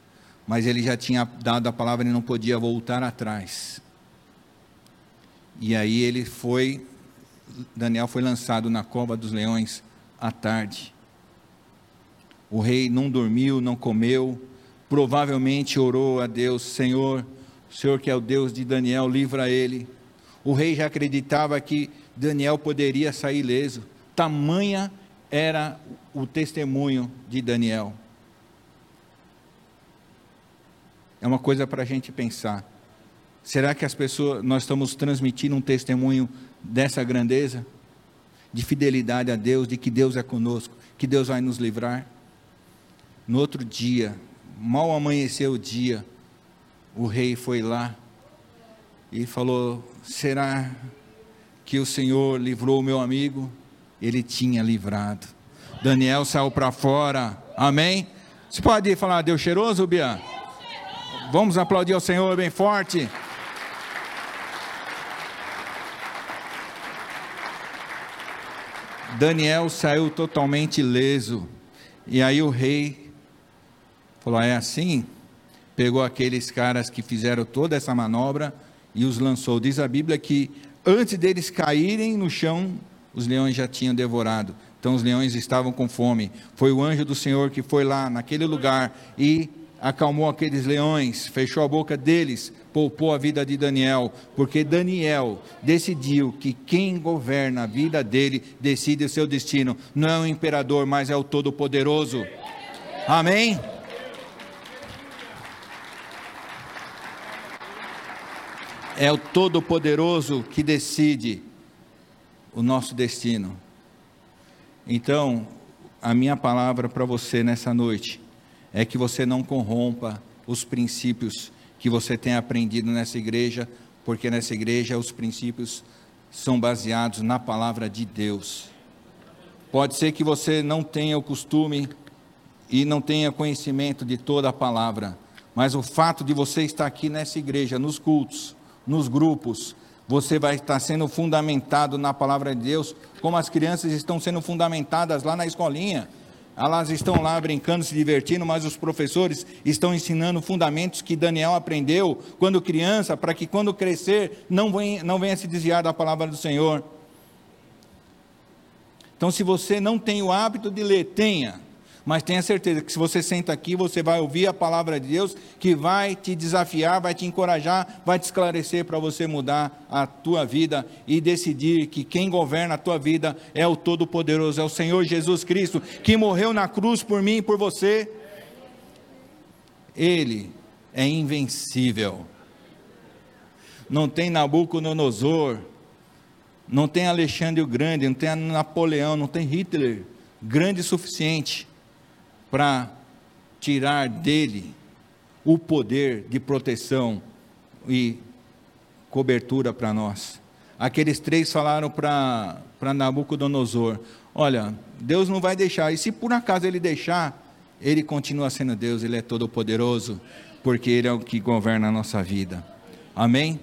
mas ele já tinha dado a palavra e não podia voltar atrás. E aí ele foi, Daniel foi lançado na cova dos leões à tarde. O rei não dormiu, não comeu, provavelmente orou a Deus: Senhor, o Senhor que é o Deus de Daniel, livra ele. O rei já acreditava que Daniel poderia sair ileso, tamanha era o testemunho de Daniel. É uma coisa para a gente pensar. Será que as pessoas, nós estamos transmitindo um testemunho dessa grandeza? De fidelidade a Deus, de que Deus é conosco, que Deus vai nos livrar? No outro dia, mal amanheceu o dia, o rei foi lá e falou: Será que o Senhor livrou o meu amigo? Ele tinha livrado. Daniel saiu para fora, amém? Você pode falar, Deus cheiroso, Bia? Vamos aplaudir ao Senhor bem forte. Daniel saiu totalmente ileso. E aí o rei falou: é assim? Pegou aqueles caras que fizeram toda essa manobra e os lançou. Diz a Bíblia que antes deles caírem no chão, os leões já tinham devorado. Então os leões estavam com fome. Foi o anjo do Senhor que foi lá naquele lugar e acalmou aqueles leões, fechou a boca deles, poupou a vida de Daniel, porque Daniel decidiu que quem governa a vida dele decide o seu destino. Não é o imperador, mas é o Todo-Poderoso. Amém? É o Todo-Poderoso que decide o nosso destino. Então, a minha palavra para você nessa noite é que você não corrompa os princípios que você tem aprendido nessa igreja, porque nessa igreja os princípios são baseados na palavra de Deus. Pode ser que você não tenha o costume e não tenha conhecimento de toda a palavra, mas o fato de você estar aqui nessa igreja, nos cultos, nos grupos, você vai estar sendo fundamentado na palavra de Deus, como as crianças estão sendo fundamentadas lá na escolinha. Elas estão lá brincando, se divertindo, mas os professores estão ensinando fundamentos que Daniel aprendeu quando criança, para que quando crescer não venha, não venha se desviar da palavra do Senhor. Então, se você não tem o hábito de ler, tenha. Mas tenha certeza que se você senta aqui, você vai ouvir a palavra de Deus que vai te desafiar, vai te encorajar, vai te esclarecer para você mudar a tua vida e decidir que quem governa a tua vida é o Todo-Poderoso, é o Senhor Jesus Cristo, que morreu na cruz por mim e por você. Ele é invencível. Não tem Nabucodonosor, não tem Alexandre o Grande, não tem Napoleão, não tem Hitler, grande o suficiente para tirar dele o poder de proteção e cobertura para nós. Aqueles três falaram para Nabucodonosor: Olha, Deus não vai deixar, e se por acaso ele deixar, ele continua sendo Deus, ele é todo-poderoso, porque ele é o que governa a nossa vida. Amém?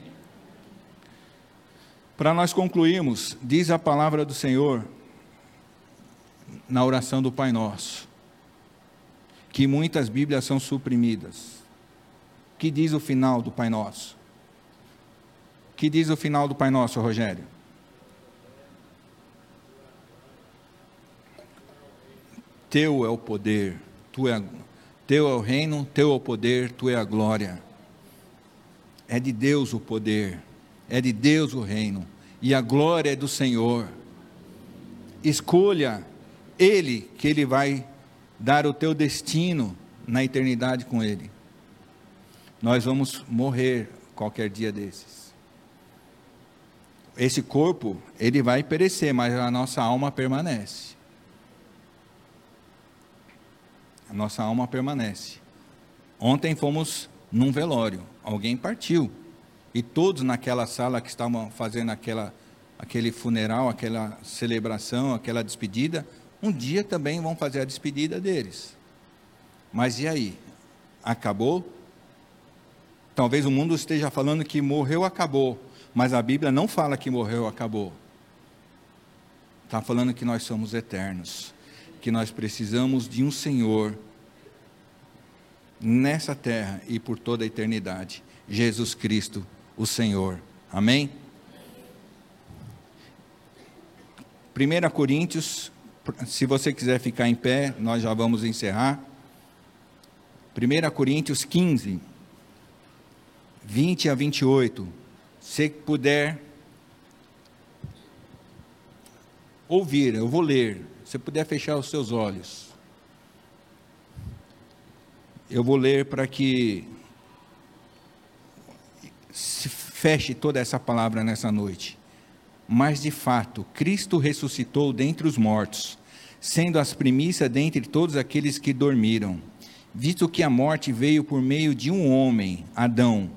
Para nós concluirmos, diz a palavra do Senhor na oração do Pai Nosso que muitas Bíblias são suprimidas. Que diz o final do Pai Nosso? Que diz o final do Pai Nosso, Rogério? Teu é o poder, tu é, teu é o reino, teu é o poder, tu é a glória. É de Deus o poder, é de Deus o reino, e a glória é do Senhor. Escolha Ele, que Ele vai dar o teu destino na eternidade com Ele. Nós vamos morrer qualquer dia desses. Esse corpo, ele vai perecer, mas a nossa alma permanece. a nossa alma permanece. Ontem fomos num velório, alguém partiu. E todos naquela sala que estavam fazendo aquela, aquele funeral, aquela celebração, aquela despedida, um dia também vão fazer a despedida deles. Mas e aí? Acabou? Talvez o mundo esteja falando que morreu, acabou. Mas a Bíblia não fala que morreu, acabou. Está falando que nós somos eternos. Que nós precisamos de um Senhor nessa terra e por toda a eternidade. Jesus Cristo, o Senhor. Amém? 1 Coríntios, se você quiser ficar em pé, nós já vamos encerrar. 1 Coríntios 15, 20 a 28. Se puder ouvir, eu vou ler. Se puder fechar os seus olhos. Eu vou ler para que se feche toda essa palavra nessa noite. Mas de fato, Cristo ressuscitou dentre os mortos, sendo as primícias dentre todos aqueles que dormiram. Visto que a morte veio por meio de um homem, Adão,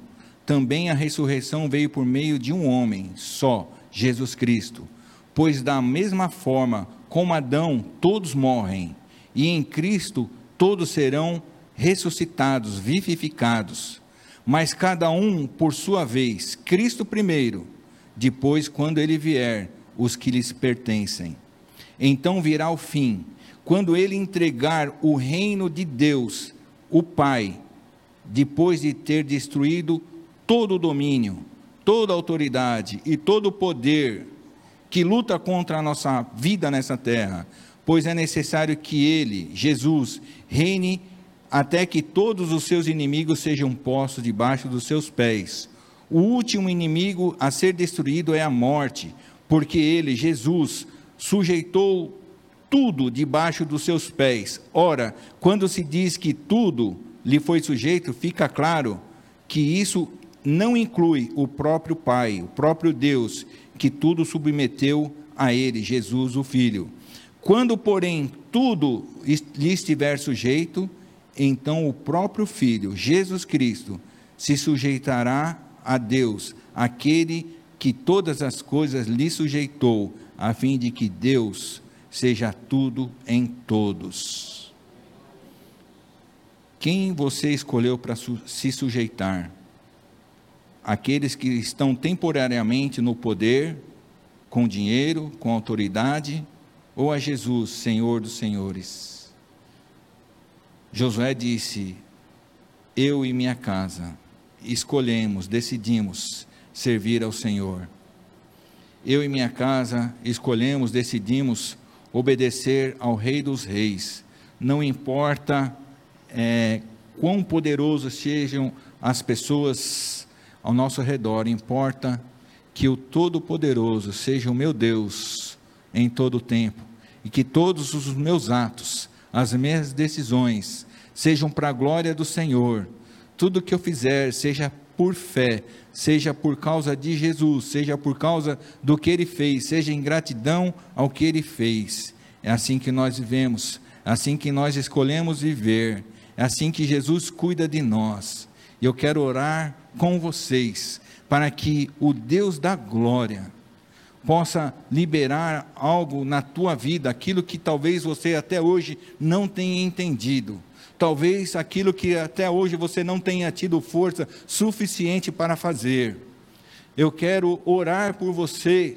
também a ressurreição veio por meio de um homem, só, Jesus Cristo. Pois da mesma forma como Adão todos morrem, e em Cristo todos serão ressuscitados, vivificados mas cada um por sua vez, Cristo primeiro, depois, quando ele vier, os que lhes pertencem. Então virá o fim, quando ele entregar o reino de Deus, o Pai, depois de ter destruído todo o domínio, toda a autoridade e todo o poder que luta contra a nossa vida nessa terra, pois é necessário que ele, Jesus, reine até que todos os seus inimigos sejam postos debaixo dos seus pés. O último inimigo a ser destruído é a morte, porque ele, Jesus, sujeitou tudo debaixo dos seus pés. Ora, quando se diz que tudo lhe foi sujeito, fica claro que isso não inclui o próprio Pai, o próprio Deus, que tudo submeteu a ele, Jesus, o Filho. Quando, porém, tudo lhe estiver sujeito, então o próprio Filho, Jesus Cristo, se sujeitará a Deus, aquele que todas as coisas lhe sujeitou, a fim de que Deus seja tudo em todos. Quem você escolheu para se sujeitar? Aqueles que estão temporariamente no poder, com dinheiro, com autoridade, ou a Jesus, Senhor dos Senhores? Josué disse: Eu e minha casa escolhemos, decidimos servir ao Senhor. Eu e minha casa escolhemos, decidimos obedecer ao Rei dos Reis. Não importa é, quão poderosos sejam as pessoas ao nosso redor, importa que o Todo-Poderoso seja o meu Deus em todo o tempo e que todos os meus atos as minhas decisões sejam para a glória do Senhor. Tudo que eu fizer, seja por fé, seja por causa de Jesus, seja por causa do que ele fez, seja em gratidão ao que ele fez. É assim que nós vivemos, é assim que nós escolhemos viver, é assim que Jesus cuida de nós. E eu quero orar com vocês para que o Deus da glória possa liberar algo na tua vida, aquilo que talvez você até hoje não tenha entendido. Talvez aquilo que até hoje você não tenha tido força suficiente para fazer. Eu quero orar por você,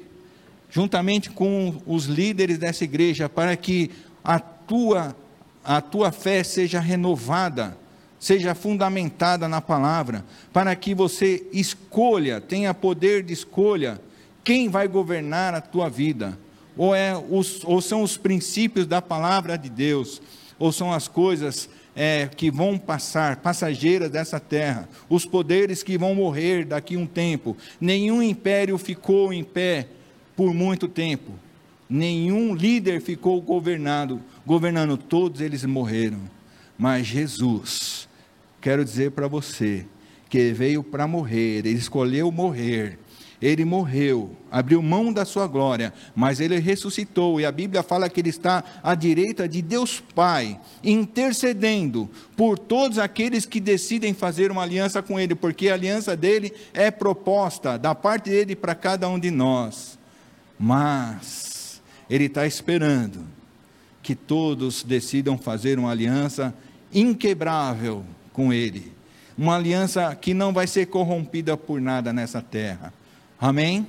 juntamente com os líderes dessa igreja, para que a tua, a tua fé seja renovada, seja fundamentada na palavra, para que você escolha, tenha poder de escolha quem vai governar a tua vida? Ou, é os, ou são os princípios da palavra de Deus? Ou são as coisas é, que vão passar, passageiras dessa terra? Os poderes que vão morrer daqui a um tempo? Nenhum império ficou em pé por muito tempo. Nenhum líder ficou governado, governando, todos eles morreram. Mas Jesus, quero dizer para você, que veio para morrer, ele escolheu morrer Ele morreu, abriu mão da sua glória, mas ele ressuscitou, e a Bíblia fala que ele está à direita de Deus Pai, intercedendo por todos aqueles que decidem fazer uma aliança com ele, porque a aliança dele é proposta da parte dele para cada um de nós. Mas ele está esperando que todos decidam fazer uma aliança inquebrável com ele, uma aliança que não vai ser corrompida por nada nessa terra. Amém?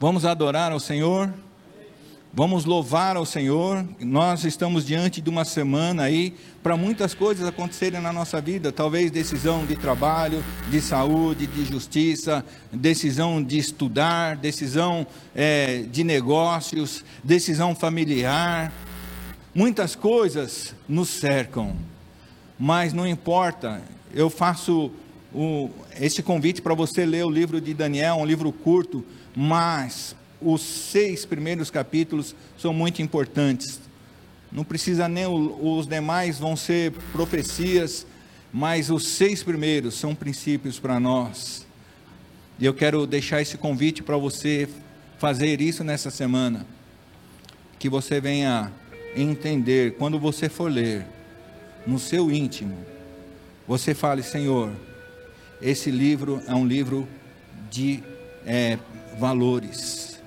Vamos adorar ao Senhor. Vamos louvar ao Senhor. Nós estamos diante de uma semana aí para muitas coisas acontecerem na nossa vida. Talvez decisão de trabalho, de saúde, de justiça, decisão de estudar, decisão é, de negócios, decisão familiar. Muitas coisas nos cercam, mas não importa. Eu faço o, esse convite para você ler o livro de Daniel, um livro curto, mas os seis primeiros capítulos são muito importantes. Não precisa nem os demais vão ser profecias, mas os seis primeiros são princípios para nós. E eu quero deixar esse convite para você fazer isso nessa semana. Que você venha entender, quando você for ler, no seu íntimo, você fale, Senhor, esse livro é um livro de é, valores.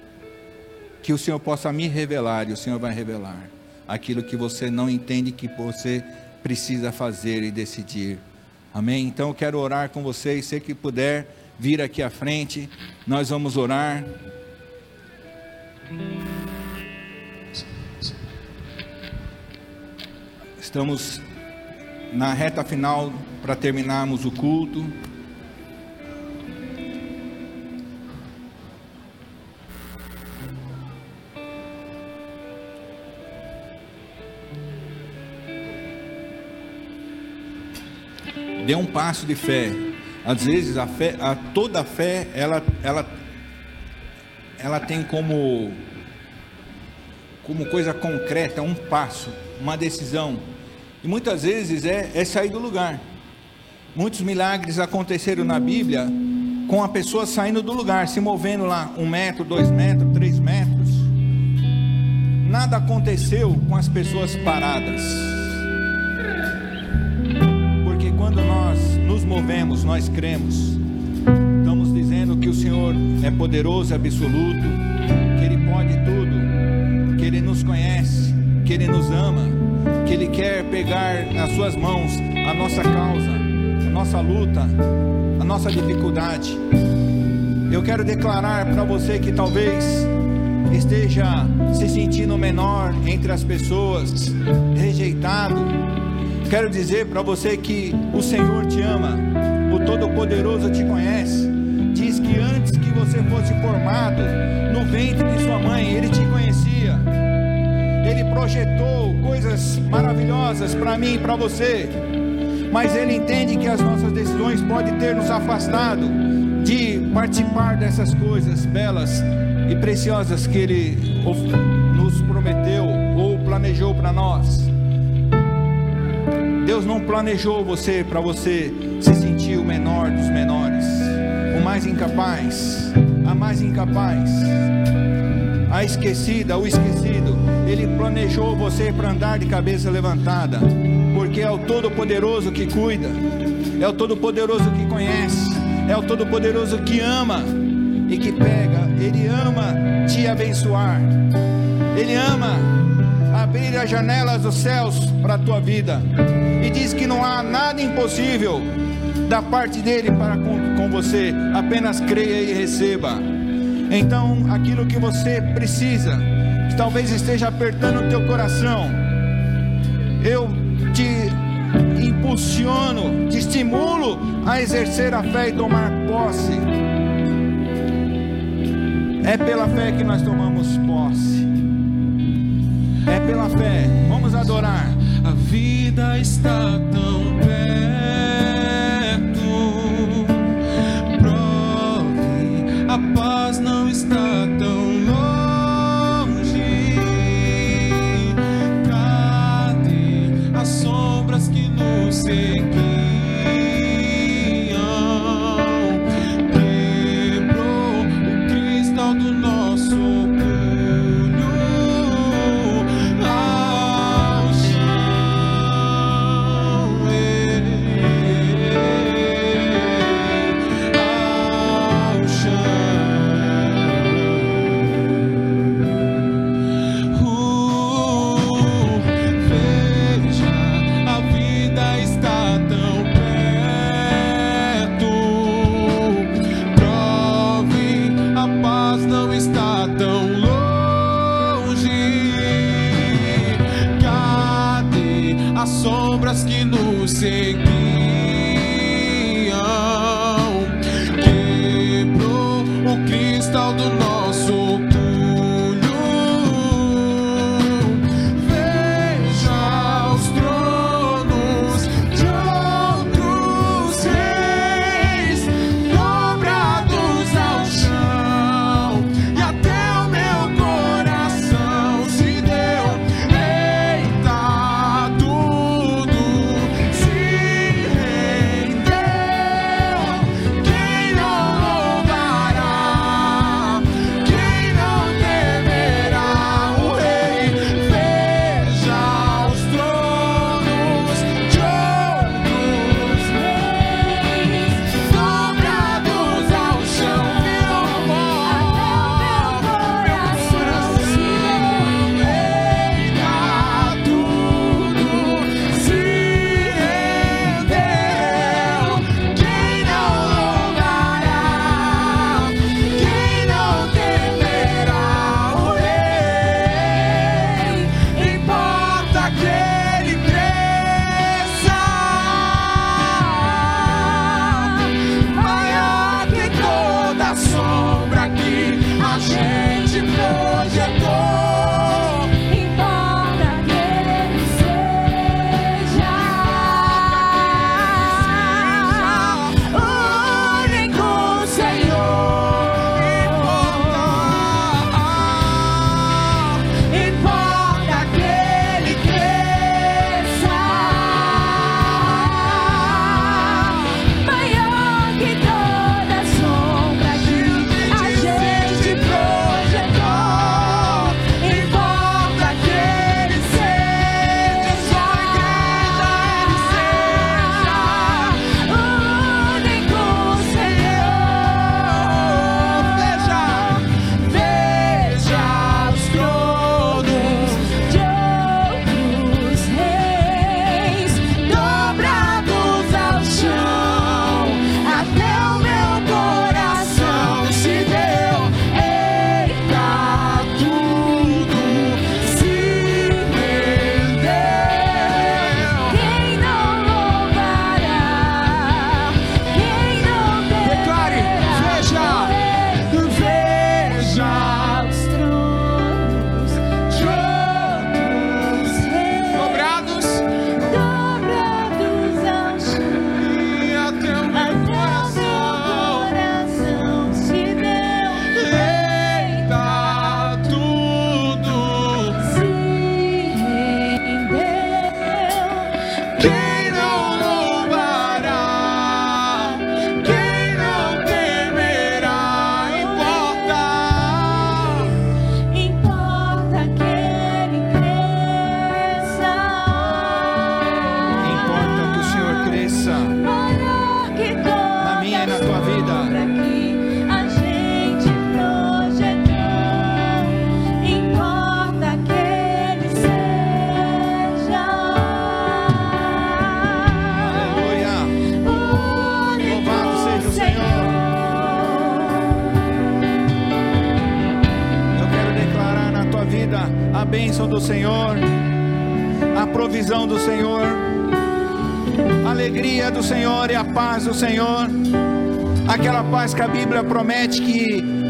Que o Senhor possa me revelar, e o Senhor vai revelar aquilo que você não entende que você precisa fazer e decidir. Amém? Então eu quero orar com vocês. Se que puder vir aqui à frente, nós vamos orar. Estamos na reta final para terminarmos o culto. Dê um passo de fé. Às vezes a fé, a, toda a fé, ela, ela, ela tem como, como coisa concreta um passo, uma decisão. E muitas vezes é, é sair do lugar. Muitos milagres aconteceram na Bíblia com a pessoa saindo do lugar, se movendo lá um metro, dois metros, três metros. Nada aconteceu com as pessoas paradas. Movemos, nós cremos. Estamos dizendo que o Senhor é poderoso, absoluto, que Ele pode tudo, que Ele nos conhece, que Ele nos ama, que Ele quer pegar nas Suas mãos a nossa causa, a nossa luta, a nossa dificuldade. Eu quero declarar para você que talvez esteja se sentindo menor entre as pessoas, rejeitado, Quero dizer para você que o Senhor te ama, o Todo-Poderoso te conhece. Diz que antes que você fosse formado no ventre de sua mãe, Ele te conhecia. Ele projetou coisas maravilhosas para mim e para você. Mas Ele entende que as nossas decisões podem ter nos afastado de participar dessas coisas belas e preciosas que Ele nos prometeu ou planejou para nós. Deus não planejou você para você se sentir o menor dos menores, o mais incapaz, a mais incapaz, a esquecida, o esquecido. Ele planejou você para andar de cabeça levantada, porque é o Todo-Poderoso que cuida, é o Todo-Poderoso que conhece, é o Todo-Poderoso que ama e que pega. Ele ama te abençoar, Ele ama abrir as janelas dos céus para a tua vida. E diz que não há nada impossível da parte dele para com, com você. Apenas creia e receba. Então, aquilo que você precisa, que talvez esteja apertando o teu coração, eu te impulsiono, te estimulo a exercer a fé e tomar posse. É pela fé que nós tomamos posse. É pela fé. Vamos adorar. A vida está tão perto. Prove, a paz não está tão longe. Cadê as sombras que nos seguiam?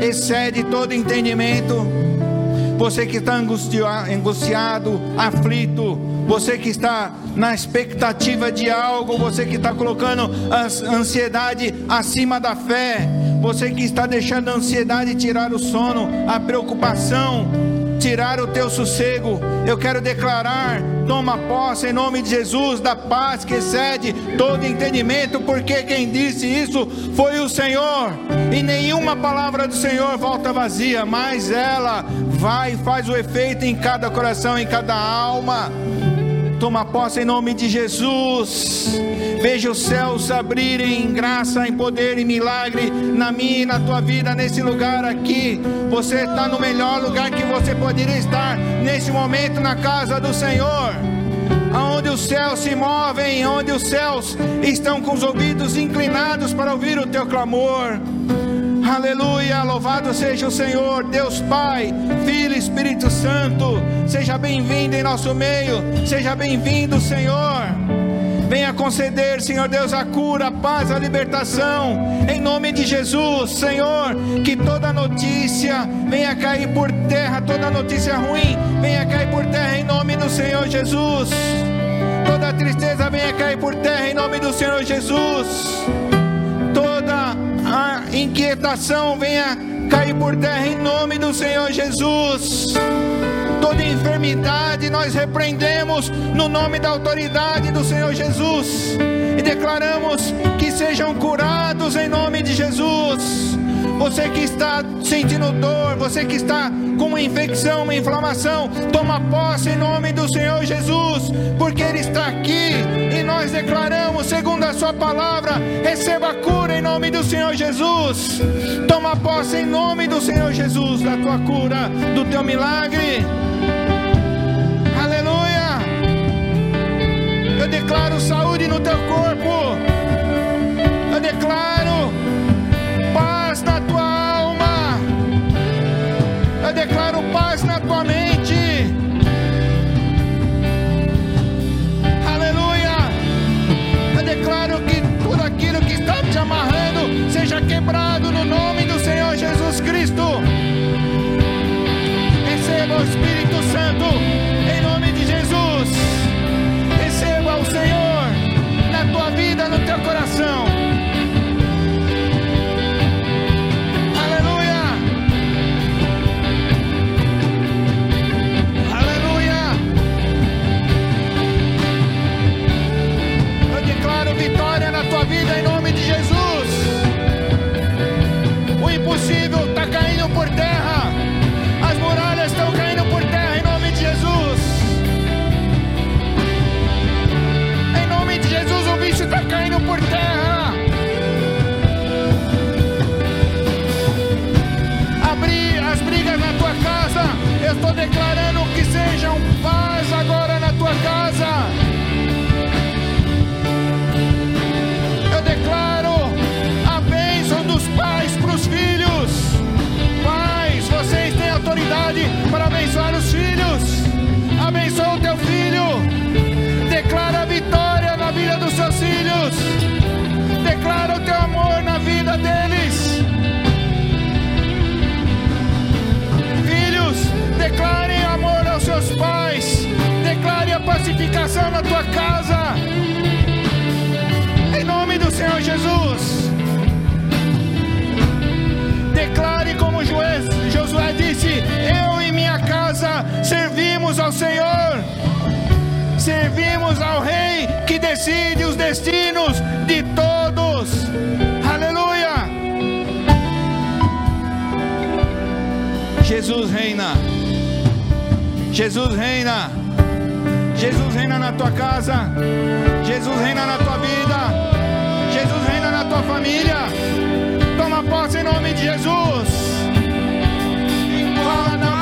Excede todo entendimento. Você que está angustia- angustiado, aflito, você que está na expectativa de algo, você que está colocando a ansiedade acima da fé, você que está deixando a ansiedade tirar o sono, a preocupação, tirar o teu sossego, eu quero declarar: toma posse em nome de Jesus da paz que excede todo entendimento, porque quem disse isso foi o Senhor, e nenhuma palavra do Senhor volta vazia, mas ela vai e faz o efeito em cada coração, em cada alma. Toma posse em nome de Jesus. Veja os céus abrirem em graça, em poder e milagre na minha e na tua vida, nesse lugar aqui. Você está no melhor lugar que você poderia estar nesse momento na casa do Senhor. Aonde os céus se movem, onde os céus estão com os ouvidos inclinados para ouvir o teu clamor. Aleluia, louvado seja o Senhor, Deus Pai, Filho Espírito Santo. Seja bem-vindo em nosso meio, seja bem-vindo, Senhor. Venha conceder, Senhor Deus, a cura, a paz, a libertação. Em nome de Jesus, Senhor, que toda notícia venha cair por terra, toda notícia ruim venha cair por terra em nome do Senhor Jesus. Toda tristeza venha cair por terra em nome do Senhor Jesus. Toda inquietação venha cair por terra em nome do Senhor Jesus toda enfermidade nós repreendemos no nome da autoridade do Senhor Jesus e declaramos que sejam curados em nome de Jesus. Você que está sentindo dor, você que está com uma infecção, uma inflamação, toma posse em nome do Senhor Jesus, porque Ele está aqui e nós declaramos, segundo a Sua palavra, receba a cura em nome do Senhor Jesus. Toma posse em nome do Senhor Jesus da tua cura, do teu milagre. Aleluia. Eu declaro saúde no teu corpo. Eu declaro na tua alma. Eu declaro paz na tua mente. Aleluia. Eu declaro que tudo aquilo que está te amarrando seja quebrado no nome do Senhor Jesus Cristo. Receba o Espírito Santo Eu estou declarando que sejam paz agora na tua casa. Pacificação na tua casa. Em nome do Senhor Jesus. Declare como Joé- Josué disse: Eu e minha casa servimos ao Senhor. Servimos ao Rei que decide os destinos de todos. Aleluia. Jesus reina. Jesus reina. Jesus reina na tua casa. Jesus reina na tua vida. Jesus reina na tua família. Toma posse em nome de Jesus. Empurra na